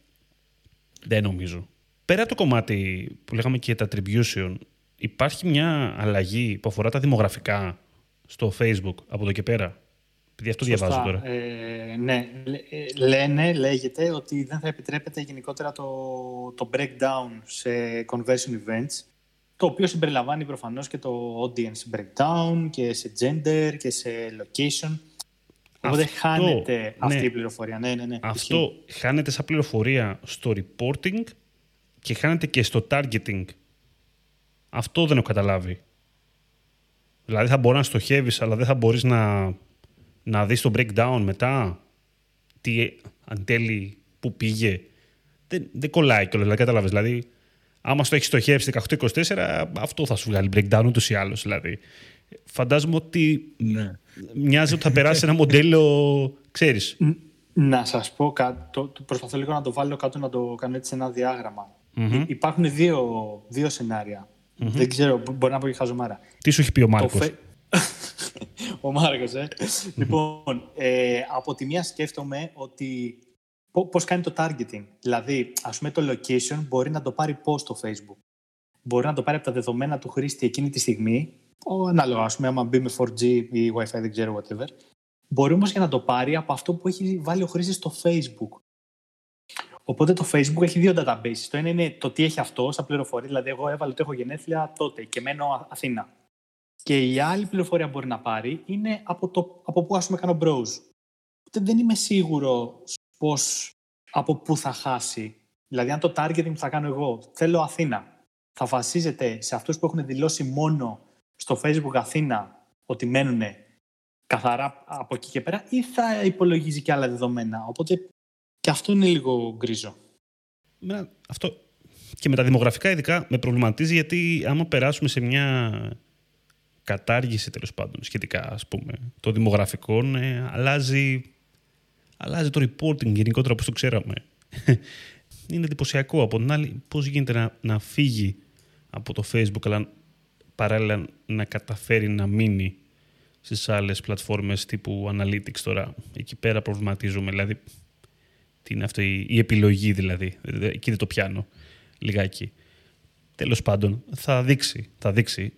Speaker 3: Δεν νομίζω. Πέρα το κομμάτι που λέγαμε και τα attribution, υπάρχει μια αλλαγή που αφορά τα δημογραφικά στο Facebook από εδώ και πέρα; Επειδή αυτό Σωστά. διαβάζω τώρα.
Speaker 2: Ε, ναι, ε, λένε, λέγεται ότι δεν θα επιτρέπεται γενικότερα το, το breakdown σε conversion events, το οποίο συμπεριλαμβάνει προφανώς και το audience breakdown και σε gender και σε location. Οπότε χάνεται ναι. αυτή η πληροφορία. Ναι, ναι, ναι.
Speaker 3: Αυτό χάνεται σαν πληροφορία στο reporting και χάνεται και στο targeting αυτό δεν έχω καταλάβει. Δηλαδή θα μπορεί να στοχεύεις, αλλά δεν θα μπορείς να, να δεις το breakdown μετά. Τι αν τέλει, πού πήγε. Δεν, δεν κολλάει κιόλας. Δηλαδή, κατάλαβες. Δηλαδή, άμα στο έχεις στοχεύσει 18-24, αυτό θα σου βγάλει breakdown ούτως ή άλλως. Δηλαδή. Φαντάζομαι ότι ναι. μοιάζει ότι θα περάσει ένα μοντέλο, ξέρεις.
Speaker 2: Να σας πω κάτι. προσπαθώ λίγο να το βάλω κάτω να το κάνω έτσι σε ένα διάγραμμα. Mm-hmm. Υπάρχουν δύο, δύο σενάρια. Mm-hmm. Δεν ξέρω, μπορεί να πω και χαζομάρα.
Speaker 3: Τι σου έχει πει ο Μάρκος; Φε...
Speaker 2: ο Μάρκος, ε. λοιπόν, ε, από τη μία σκέφτομαι ότι πώς κάνει το targeting. Δηλαδή, ας πούμε το location μπορεί να το πάρει post στο Facebook. Μπορεί να το πάρει από τα δεδομένα του χρήστη εκείνη τη στιγμή, ανάλογα, ας πούμε, άμα μπει με 4G ή Wi-Fi, δεν ξέρω, whatever. Μπορεί όμως και να το πάρει από αυτό που έχει βάλει ο χρήστη στο Facebook. Οπότε το Facebook έχει δύο databases. Το ένα είναι το τι έχει αυτό σαν πληροφορία. Δηλαδή, εγώ έβαλα ότι έχω γενέθλια τότε και μένω Αθήνα. Και η άλλη πληροφορία που μπορεί να πάρει είναι από, το, από πού ας πούμε κάνω browse. Οπότε δεν είμαι σίγουρος πώς, από πού θα χάσει. Δηλαδή, αν το targeting που θα κάνω εγώ θέλω Αθήνα, θα βασίζεται σε αυτούς που έχουν δηλώσει μόνο στο Facebook Αθήνα ότι μένουν καθαρά από εκεί και πέρα ή θα υπολογίζει και άλλα δεδομένα. Οπότε και αυτό είναι λίγο γκρίζο.
Speaker 3: Με, αυτό και με τα δημογραφικά ειδικά με προβληματίζει γιατί άμα περάσουμε σε μια κατάργηση τέλος πάντων σχετικά ας πούμε των δημογραφικών ε, αλλάζει, αλλάζει το reporting γενικότερα όπως το ξέραμε. είναι εντυπωσιακό. Από την άλλη, πώς γίνεται να, να φύγει από το Facebook, αλλά παράλληλα να καταφέρει να μείνει στις άλλες πλατφόρμες τύπου Analytics τώρα. Εκεί πέρα προβληματίζουμε, δηλαδή, τι είναι αυτή η επιλογή δηλαδή. Εκεί δεν το πιάνω λιγάκι. Τέλος πάντων, θα δείξει, θα δείξει.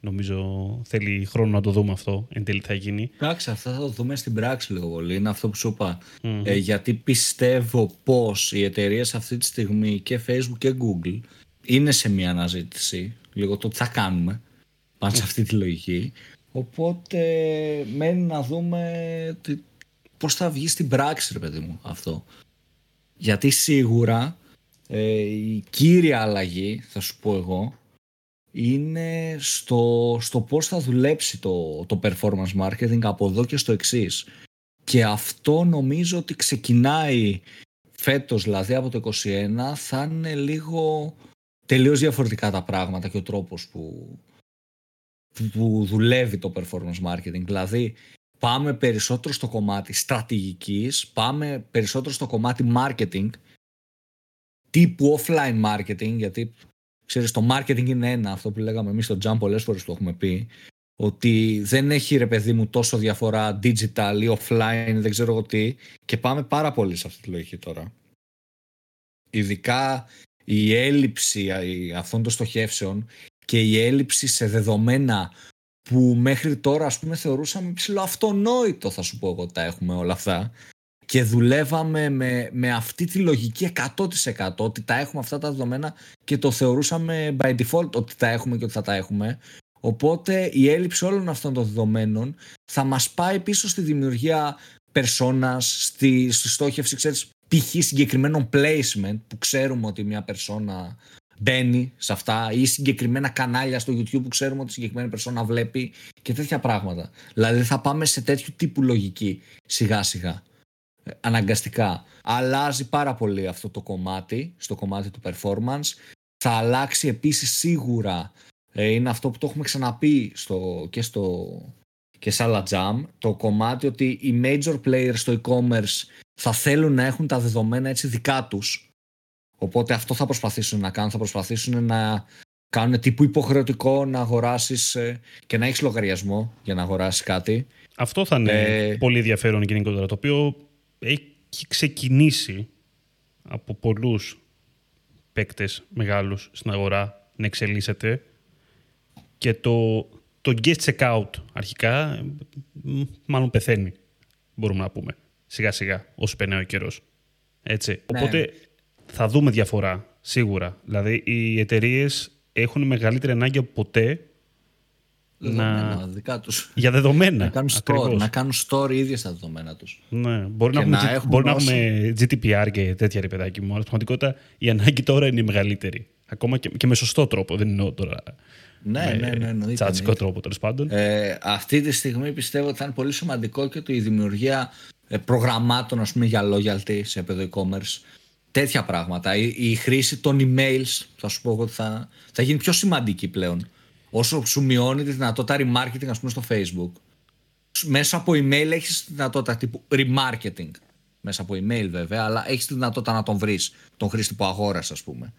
Speaker 3: Νομίζω θέλει χρόνο να το δούμε αυτό, εν τέλει θα γίνει.
Speaker 1: Εντάξει, αυτά θα το δούμε στην πράξη λίγο πολύ. Είναι αυτό που σου είπα. Ε, γιατί πιστεύω πως οι εταιρείες αυτή τη στιγμή και Facebook και Google είναι σε μια αναζήτηση. Λίγο το τι θα κάνουμε πάνω σε αυτή τη λογική. Οπότε μένει να δούμε τι, πώς θα βγει στην πράξη, ρε παιδί μου, αυτό. Γιατί σίγουρα ε, η κύρια αλλαγή, θα σου πω εγώ, είναι στο, στο πώς θα δουλέψει το, το performance marketing από εδώ και στο εξής. Και αυτό νομίζω ότι ξεκινάει φέτος, δηλαδή από το 2021, θα είναι λίγο τελείως διαφορετικά τα πράγματα και ο τρόπος που, που δουλεύει το performance marketing. Δηλαδή, πάμε περισσότερο στο κομμάτι στρατηγικής, πάμε περισσότερο στο κομμάτι marketing, τύπου offline marketing, γιατί ξέρεις το marketing είναι ένα, αυτό που λέγαμε εμείς στο Jump πολλές φορές το έχουμε πει, ότι δεν έχει ρε παιδί μου τόσο διαφορά digital ή offline, δεν ξέρω εγώ τι, και πάμε πάρα πολύ σε αυτή τη λογική τώρα. Ειδικά η έλλειψη αυτών των στοχεύσεων και η έλλειψη σε δεδομένα που μέχρι τώρα ας πούμε θεωρούσαμε ψηλό αυτονόητο θα σου πω εγώ τα έχουμε όλα αυτά και δουλεύαμε με, με αυτή τη λογική 100% ότι τα έχουμε αυτά τα δεδομένα και το θεωρούσαμε by default ότι τα έχουμε και ότι θα τα έχουμε οπότε η έλλειψη όλων αυτών των δεδομένων θα μας πάει πίσω στη δημιουργία personas, στη, στη στόχευση ξέρεις π.χ. συγκεκριμένων placement που ξέρουμε ότι μια περσόνα μπαίνει σε αυτά ή συγκεκριμένα κανάλια στο YouTube που ξέρουμε ότι συγκεκριμένη περσόνα βλέπει και τέτοια πράγματα. Δηλαδή θα πάμε σε τέτοιου τύπου λογική σιγά σιγά. Ε, αναγκαστικά. Αλλάζει πάρα πολύ αυτό το κομμάτι, στο κομμάτι του performance. Θα αλλάξει επίσης σίγουρα, ε, είναι αυτό που το έχουμε ξαναπεί στο, και στο και σε άλλα jam, το κομμάτι ότι οι major players στο e-commerce θα θέλουν να έχουν τα δεδομένα έτσι δικά τους Οπότε αυτό θα προσπαθήσουν να κάνουν. Θα προσπαθήσουν να κάνουν τύπου υποχρεωτικό να αγοράσεις ε, και να έχεις λογαριασμό για να αγοράσεις κάτι.
Speaker 3: Αυτό θα είναι ε, πολύ ενδιαφέρον γενικότερα. Το οποίο έχει ξεκινήσει από πολλούς παίκτες μεγάλους στην αγορά να εξελίσσεται και το, το guest checkout αρχικά μάλλον πεθαίνει μπορούμε να πούμε σιγά σιγά όσο περνάει ο καιρός έτσι. Ναι. Οπότε θα δούμε διαφορά, σίγουρα. Δηλαδή, οι εταιρείες έχουν μεγαλύτερη ανάγκη από ποτέ
Speaker 1: δεδομένα, να... δικά τους.
Speaker 3: Για δεδομένα.
Speaker 1: να, κάνουν store, να κάνουν store ίδια στα δεδομένα τους.
Speaker 3: Ναι. Μπορεί, να, έχουμε, να μπορεί να έχουμε GDPR και τέτοια ρε παιδάκι μου, αλλά πραγματικότητα η ανάγκη τώρα είναι η μεγαλύτερη. Ακόμα και, και με σωστό τρόπο, δεν εννοώ τώρα.
Speaker 1: Ναι, ναι, ναι, ναι,
Speaker 3: Τσάτσικο τρόπο τέλος πάντων.
Speaker 1: Ε, αυτή τη στιγμή πιστεύω ότι θα είναι πολύ σημαντικό και το η δημιουργία ε, προγραμμάτων ας πούμε, για loyalty σε επίπεδο e-commerce τέτοια πράγματα. Η, η, χρήση των emails, θα σου πω ότι θα, θα γίνει πιο σημαντική πλέον. Όσο σου μειώνει τη δυνατότητα remarketing, ας πούμε, στο Facebook. Μέσα από email έχεις τη δυνατότητα τύπου remarketing. Μέσα από email βέβαια, αλλά έχεις τη δυνατότητα να τον βρεις, τον χρήστη που αγόρασε, ας πούμε.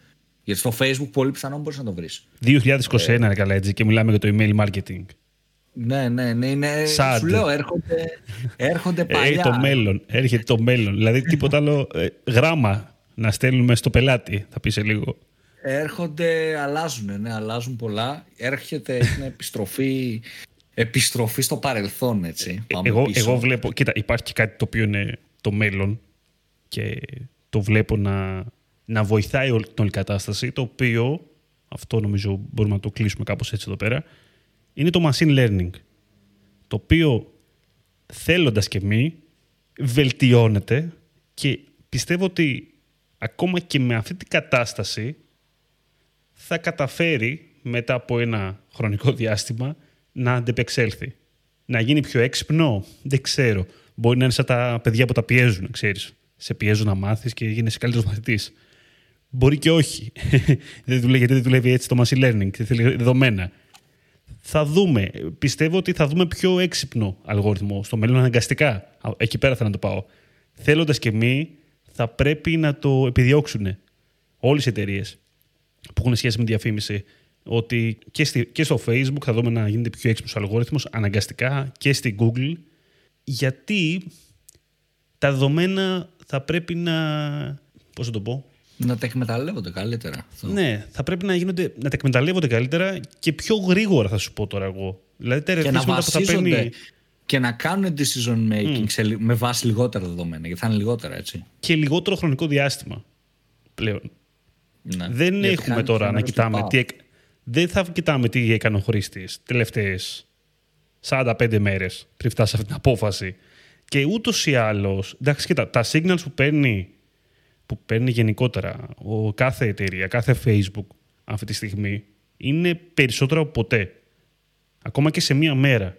Speaker 1: Γιατί στο Facebook πολύ πιθανόν μπορείς να τον βρεις.
Speaker 3: 2021 είναι καλά έτσι και μιλάμε για το email marketing.
Speaker 1: Ναι, ναι, ναι. Είναι, σου λέω, έρχονται, έρχονται παλιά.
Speaker 3: Έχει το μέλλον. Έρχεται το μέλλον. δηλαδή τίποτα άλλο. Ε, γράμμα να στέλνουμε στο πελάτη, θα πεις σε λίγο.
Speaker 1: Έρχονται, αλλάζουν, ναι, αλλάζουν πολλά. Έρχεται, είναι επιστροφή, επιστροφή στο παρελθόν, έτσι.
Speaker 3: Ε, εγώ, εγώ βλέπω, κοίτα, υπάρχει και κάτι το οποίο είναι το μέλλον και το βλέπω να, να βοηθάει όλη την όλη κατάσταση, το οποίο, αυτό νομίζω μπορούμε να το κλείσουμε κάπως έτσι εδώ πέρα, είναι το machine learning, το οποίο θέλοντας και μη βελτιώνεται και πιστεύω ότι ακόμα και με αυτή την κατάσταση θα καταφέρει μετά από ένα χρονικό διάστημα να αντεπεξέλθει. Να γίνει πιο έξυπνο, δεν ξέρω. Μπορεί να είναι σαν τα παιδιά που τα πιέζουν, ξέρεις. Σε πιέζουν να μάθεις και γίνεσαι καλύτερος μαθητής. Μπορεί και όχι. δεν δουλεύει, γιατί δεν δουλεύει έτσι το machine learning, θέλει δεδομένα. Θα δούμε. Πιστεύω ότι θα δούμε πιο έξυπνο αλγόριθμο στο μέλλον αναγκαστικά. Εκεί πέρα θα να το πάω. Θέλοντας και μη, θα πρέπει να το επιδιώξουν όλες οι εταιρείες που έχουν σχέση με διαφήμιση ότι και, στη, και στο Facebook θα δούμε να γίνεται πιο έξυπνος αλγόριθμος αναγκαστικά και στη Google γιατί τα δεδομένα θα πρέπει να... Πώς θα το πω...
Speaker 1: Να τα εκμεταλλεύονται καλύτερα.
Speaker 3: Ναι, θα πρέπει να, γίνονται, να τα εκμεταλλεύονται καλύτερα και πιο γρήγορα θα σου πω τώρα εγώ. Δηλαδή τα ερευνήματα που θα παίρνει...
Speaker 1: Και να κάνουν decision making mm. με βάση λιγότερα δεδομένα, γιατί θα είναι λιγότερα έτσι.
Speaker 3: Και λιγότερο χρονικό διάστημα πλέον. Ναι. Δεν γιατί έχουμε τώρα να κοιτάμε τι, δεν θα κοιτάμε τι έκανε ο χρήστης τελευταίες 45 μέρες πριν φτάσει σε αυτή την απόφαση. Και ούτως ή άλλως, εντάξει, κοίτα, τα signals που παίρνει, που παίρνει γενικότερα ο κάθε εταιρεία, κάθε Facebook αυτή τη στιγμή, είναι περισσότερο από ποτέ. Ακόμα και σε μία μέρα.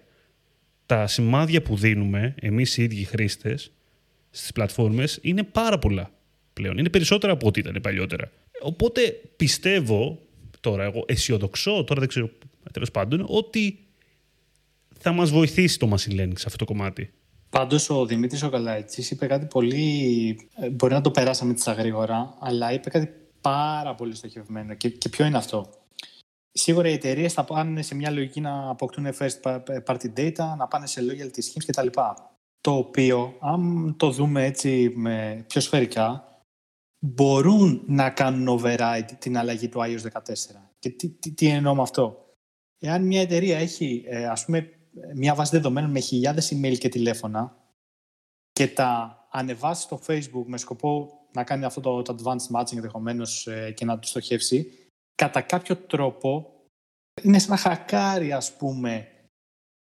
Speaker 3: Τα σημάδια που δίνουμε εμείς οι ίδιοι χρήστες στις πλατφόρμες είναι πάρα πολλά πλέον. Είναι περισσότερα από ό,τι ήταν παλιότερα. Οπότε πιστεύω τώρα, εγώ αισιοδοξώ, τώρα δεν ξέρω τέλος πάντων, ότι θα μας βοηθήσει το machine learning σε αυτό το κομμάτι.
Speaker 2: Πάντως ο Δημήτρης ο Καλάτσι είπε κάτι πολύ. Ε, μπορεί να το περάσαμε τη γρήγορα, αλλά είπε κάτι πάρα πολύ στοχευμένο. Και, και ποιο είναι αυτό; Σίγουρα οι εταιρείες θα πάνε σε μια λογική να αποκτούν first party data, να πάνε σε loyalty schemes κτλ. Το οποίο, αν το δούμε έτσι με πιο σφαιρικά, μπορούν να κάνουν override την αλλαγή του iOS 14. Και τι, τι, τι εννοώ με αυτό; Εάν μια εταιρεία έχει, ε, ας πούμε, μια βάση δεδομένων με χιλιάδες email και τηλέφωνα και τα ανεβάσει στο Facebook με σκοπό να κάνει αυτό το, το advanced matching ενδεχομένως ε, και να του στοχεύσει, κατά κάποιο τρόπο είναι σαν να χακάρει, ας πούμε,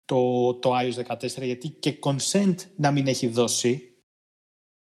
Speaker 2: το, το iOS 14 γιατί και consent να μην έχει δώσει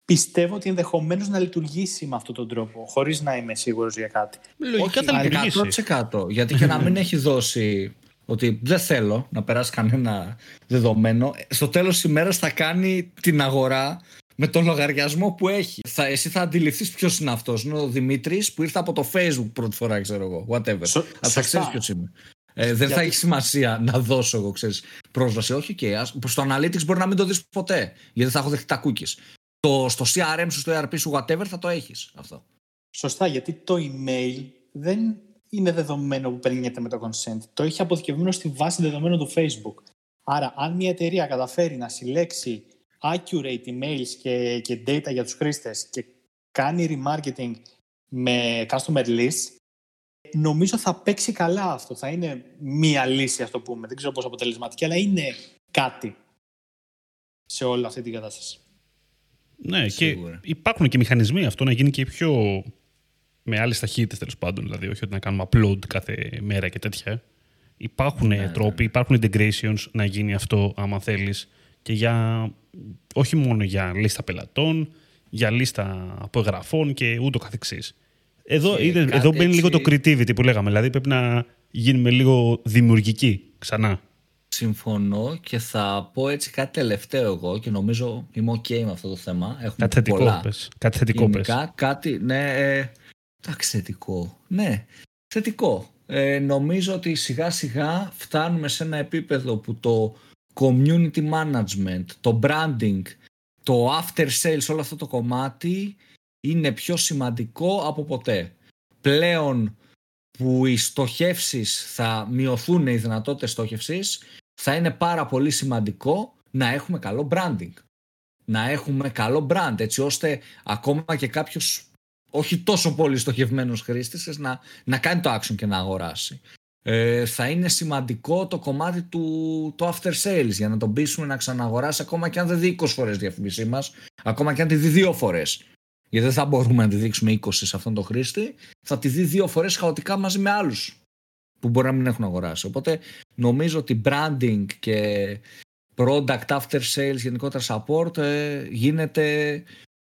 Speaker 2: πιστεύω ότι ενδεχομένως να λειτουργήσει με αυτόν τον τρόπο, χωρίς να είμαι σίγουρος για κάτι.
Speaker 3: Λογικά θα λειτουργήσει.
Speaker 1: 100%. Γιατί και να μην έχει δώσει ότι δεν θέλω να περάσει κανένα δεδομένο, στο τέλος της ημέρας θα κάνει την αγορά με τον λογαριασμό που έχει. Θα, εσύ θα αντιληφθείς ποιος είναι αυτός. Είναι ο Δημήτρι που ήρθε από το Facebook πρώτη φορά, ξέρω εγώ. Whatever. Σω, θα ξέρεις ποιος είμαι. Ε, δεν Γιατί... θα έχει σημασία να δώσω εγώ ξέρεις, πρόσβαση. Όχι, και okay, στο Analytics μπορεί να μην το δεις ποτέ. Γιατί θα έχω δεχτεί τα cookies το, στο CRM σου, στο ERP σου, whatever, θα το έχεις αυτό.
Speaker 2: Σωστά, γιατί το email δεν είναι δεδομένο που περνιέται με το consent. Το έχει αποθηκευμένο στη βάση δεδομένων του Facebook. Άρα, αν μια εταιρεία καταφέρει να συλλέξει accurate emails και, και data για τους χρήστες και κάνει remarketing με customer list, νομίζω θα παίξει καλά αυτό. Θα είναι μία λύση, ας το πούμε. Δεν ξέρω πώς αποτελεσματική, αλλά είναι κάτι σε όλη αυτή την κατάσταση.
Speaker 3: Ναι, Σίγουρα. και υπάρχουν και μηχανισμοί αυτό να γίνει και πιο. με άλλες ταχύτητες τέλος πάντων. Δηλαδή, όχι ότι να κάνουμε upload κάθε μέρα και τέτοια. Υπάρχουν ναι, τρόποι, ναι. υπάρχουν integrations να γίνει αυτό, άμα θέλεις. Και για. όχι μόνο για λίστα πελατών, για λίστα απογραφών και ούτω καθεξής. Εδώ, είδες, εδώ μπαίνει λίγο το creativity που λέγαμε. Δηλαδή πρέπει να γίνουμε λίγο δημιουργικοί ξανά.
Speaker 1: Συμφωνώ και θα πω έτσι κάτι τελευταίο εγώ και νομίζω είμαι ok με αυτό το θέμα. Έχουμε
Speaker 3: κάτι θετικό πολλά. πες. Κάτι θετικό
Speaker 1: Γενικά, πες. Κάτι, ναι, ε, εντάξει θετικό. Ναι, θετικό. Ε, νομίζω ότι σιγά σιγά φτάνουμε σε ένα επίπεδο που το community management, το branding, το after sales, όλο αυτό το κομμάτι είναι πιο σημαντικό από ποτέ. Πλέον που οι στοχεύσεις θα μειωθούν οι δυνατότητες στόχευσης θα είναι πάρα πολύ σημαντικό να έχουμε καλό branding. Να έχουμε καλό brand, έτσι ώστε ακόμα και κάποιος όχι τόσο πολύ στοχευμένος χρήστης να, να κάνει το action και να αγοράσει. Ε, θα είναι σημαντικό το κομμάτι του το after sales για να τον πείσουμε να ξαναγοράσει ακόμα και αν δεν δει 20 φορές διαφήμισή μας, ακόμα και αν τη δει δύο φορές. Γιατί δεν θα μπορούμε να τη δείξουμε 20 σε αυτόν τον χρήστη, θα τη δει δύο φορές χαοτικά μαζί με άλλους που μπορεί να μην έχουν αγοράσει. Οπότε νομίζω ότι branding και product after sales, γενικότερα support, ε, γίνεται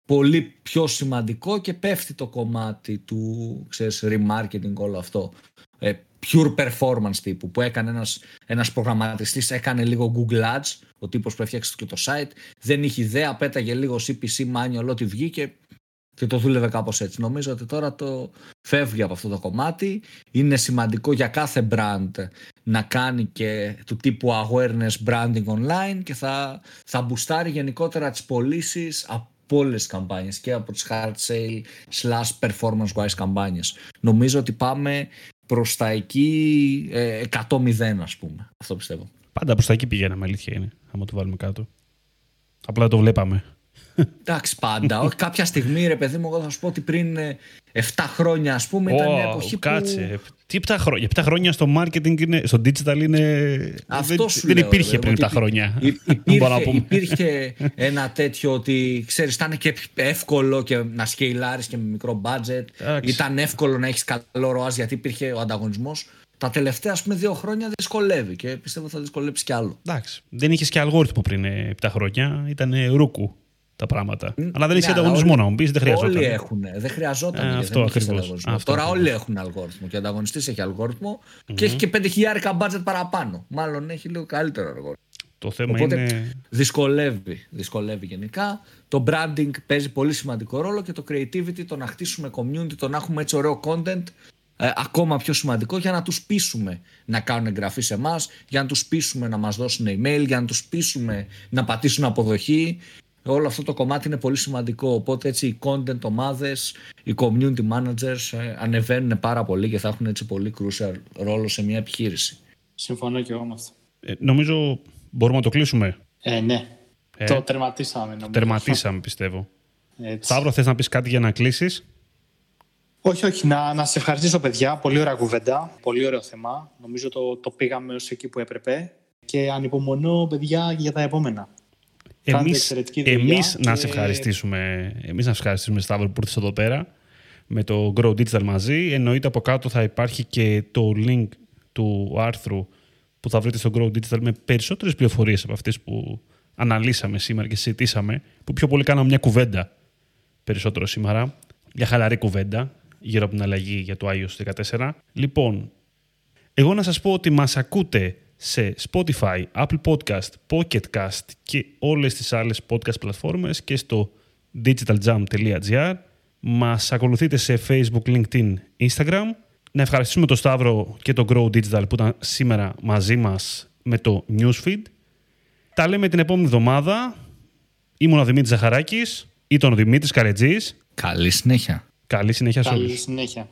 Speaker 1: πολύ πιο σημαντικό και πέφτει το κομμάτι του ξέρεις, remarketing όλο αυτό. Ε, pure performance τύπου που έκανε ένας, ένας προγραμματιστής, έκανε λίγο Google Ads, ο τύπος που έφτιαξε και το site, δεν είχε ιδέα, πέταγε λίγο CPC manual ό,τι βγήκε και το δούλευε κάπως έτσι. Νομίζω ότι τώρα το φεύγει από αυτό το κομμάτι. Είναι σημαντικό για κάθε brand να κάνει και του τύπου awareness branding online και θα, θα μπουστάρει γενικότερα τις πωλήσεις από όλες τις καμπάνιες και από τις hard sale slash performance wise καμπάνιες. Νομίζω ότι πάμε προς τα εκεί ε, 100-0 ας πούμε. Αυτό πιστεύω.
Speaker 3: Πάντα προς τα εκεί πηγαίναμε, αλήθεια είναι, άμα το βάλουμε κάτω. Απλά το βλέπαμε.
Speaker 1: Εντάξει, πάντα. Όχι, κάποια στιγμή, ρε παιδί μου, εγώ θα σου πω ότι πριν 7 χρόνια, ας πούμε, ήταν μια εποχή
Speaker 3: κάτσε. που. Τι 7 χρόνια. 7 χρόνια στο marketing, είναι, στο digital είναι.
Speaker 1: Αυτό
Speaker 3: δεν,
Speaker 1: σου
Speaker 3: δεν
Speaker 1: λέω,
Speaker 3: υπήρχε
Speaker 1: ρε,
Speaker 3: πριν
Speaker 1: ότι
Speaker 3: 7 χρόνια.
Speaker 1: Υπήρχε, υπήρχε ένα τέτοιο ότι ξέρεις, ήταν και εύκολο και να σκέιλάρει και με μικρό budget.
Speaker 3: Εντάξει.
Speaker 1: Ήταν εύκολο να έχεις καλό ροάζ γιατί υπήρχε ο ανταγωνισμός. Τα τελευταία, ας πούμε, δύο χρόνια δυσκολεύει και πιστεύω θα δυσκολέψει κι άλλο.
Speaker 3: Εντάξει. Δεν είχες και αλγόριθμο πριν 7 χρόνια. Ήταν ρούκου τα πράγματα. Αλλά δεν
Speaker 1: Ναι,
Speaker 3: είχε
Speaker 1: αλλά
Speaker 3: ανταγωνισμός
Speaker 1: όλοι-
Speaker 3: να μου πεις, δεν χρειαζόταν.
Speaker 1: Όλοι έχουν. Δεν χρειαζόταν.
Speaker 3: Ε,
Speaker 1: γιατί
Speaker 3: αυτό
Speaker 1: δεν είχες
Speaker 3: ακριβώς.
Speaker 1: ανταγωνισμός.
Speaker 3: Αυτό
Speaker 1: Τώρα
Speaker 3: ακριβώς.
Speaker 1: όλοι έχουν αλγόριθμο και ο ανταγωνιστής έχει αλγόριθμο και έχει και 5.000 budget παραπάνω. Μάλλον έχει λίγο καλύτερο αλγόριθμο.
Speaker 3: Το θέμα
Speaker 1: Οπότε
Speaker 3: είναι.
Speaker 1: δυσκολεύει, δυσκολεύει γενικά. Το branding παίζει πολύ σημαντικό ρόλο και το creativity, το να χτίσουμε community, το να έχουμε έτσι ωραίο content ε, ακόμα πιο σημαντικό για να τους πείσουμε να κάνουν εγγραφή σε εμάς, για να τους πείσουμε να μας δώσουν email, για να τους πείσουμε να πατήσουν αποδοχή. Όλο αυτό το κομμάτι είναι πολύ σημαντικό. Οπότε έτσι οι content ομάδες, οι community managers ε, ανεβαίνουν πάρα πολύ και θα έχουν έτσι πολύ crucial ρόλο σε μια επιχείρηση.
Speaker 2: Συμφωνώ και εγώ με αυτό.
Speaker 3: Ε, νομίζω μπορούμε να το κλείσουμε.
Speaker 2: Ε, ναι.
Speaker 3: Ε,
Speaker 2: Το τερματίσαμε. Νομίζω.
Speaker 3: Τερματίσαμε, πιστεύω.
Speaker 2: Έτσι.
Speaker 3: Σταύρο, θες να πεις κάτι για να κλείσεις;
Speaker 2: Όχι, όχι. Να, να σε ευχαριστήσω, παιδιά. Πολύ ωραία κουβέντα. Πολύ ωραίο θέμα. Νομίζω το, το πήγαμε ως εκεί που έπρεπε. Και ανυπομονώ, παιδιά, για τα επόμενα. Κάνετε
Speaker 3: Εμείς,
Speaker 2: εξαιρετική δουλειά
Speaker 3: εμείς να
Speaker 2: και-
Speaker 3: σε ευχαριστήσουμε, εμείς να σε ευχαριστήσουμε Σταύρο που ήρθες εδώ πέρα με το Grow Digital μαζί. Εννοείται από κάτω θα υπάρχει και το link του άρθρου που θα βρείτε στο Grow Digital με περισσότερες πληροφορίες από αυτές που αναλύσαμε σήμερα και συζητήσαμε, που πιο πολύ κάναμε μια κουβέντα περισσότερο σήμερα, για χαλαρή κουβέντα γύρω από την αλλαγή για το iOS 14. Λοιπόν, εγώ να σας πω ότι μας ακούτε σε Spotify, Apple Podcast, Pocket Cast και όλες τις άλλες podcast πλατφόρμες και στο digitaljump.gr. Μας ακολουθείτε σε Facebook, LinkedIn, Instagram. Να ευχαριστήσουμε τον Σταύρο και τον Grow Digital που ήταν σήμερα μαζί μας με το Newsfeed. Τα λέμε την επόμενη εβδομάδα. Ήμουν ο Δημήτρης Ζαχαράκης, ήταν ο Δημήτρης Καρετζής.
Speaker 1: Καλή συνέχεια.
Speaker 3: Καλή συνέχεια σε όλους.
Speaker 2: Καλή συνέχεια.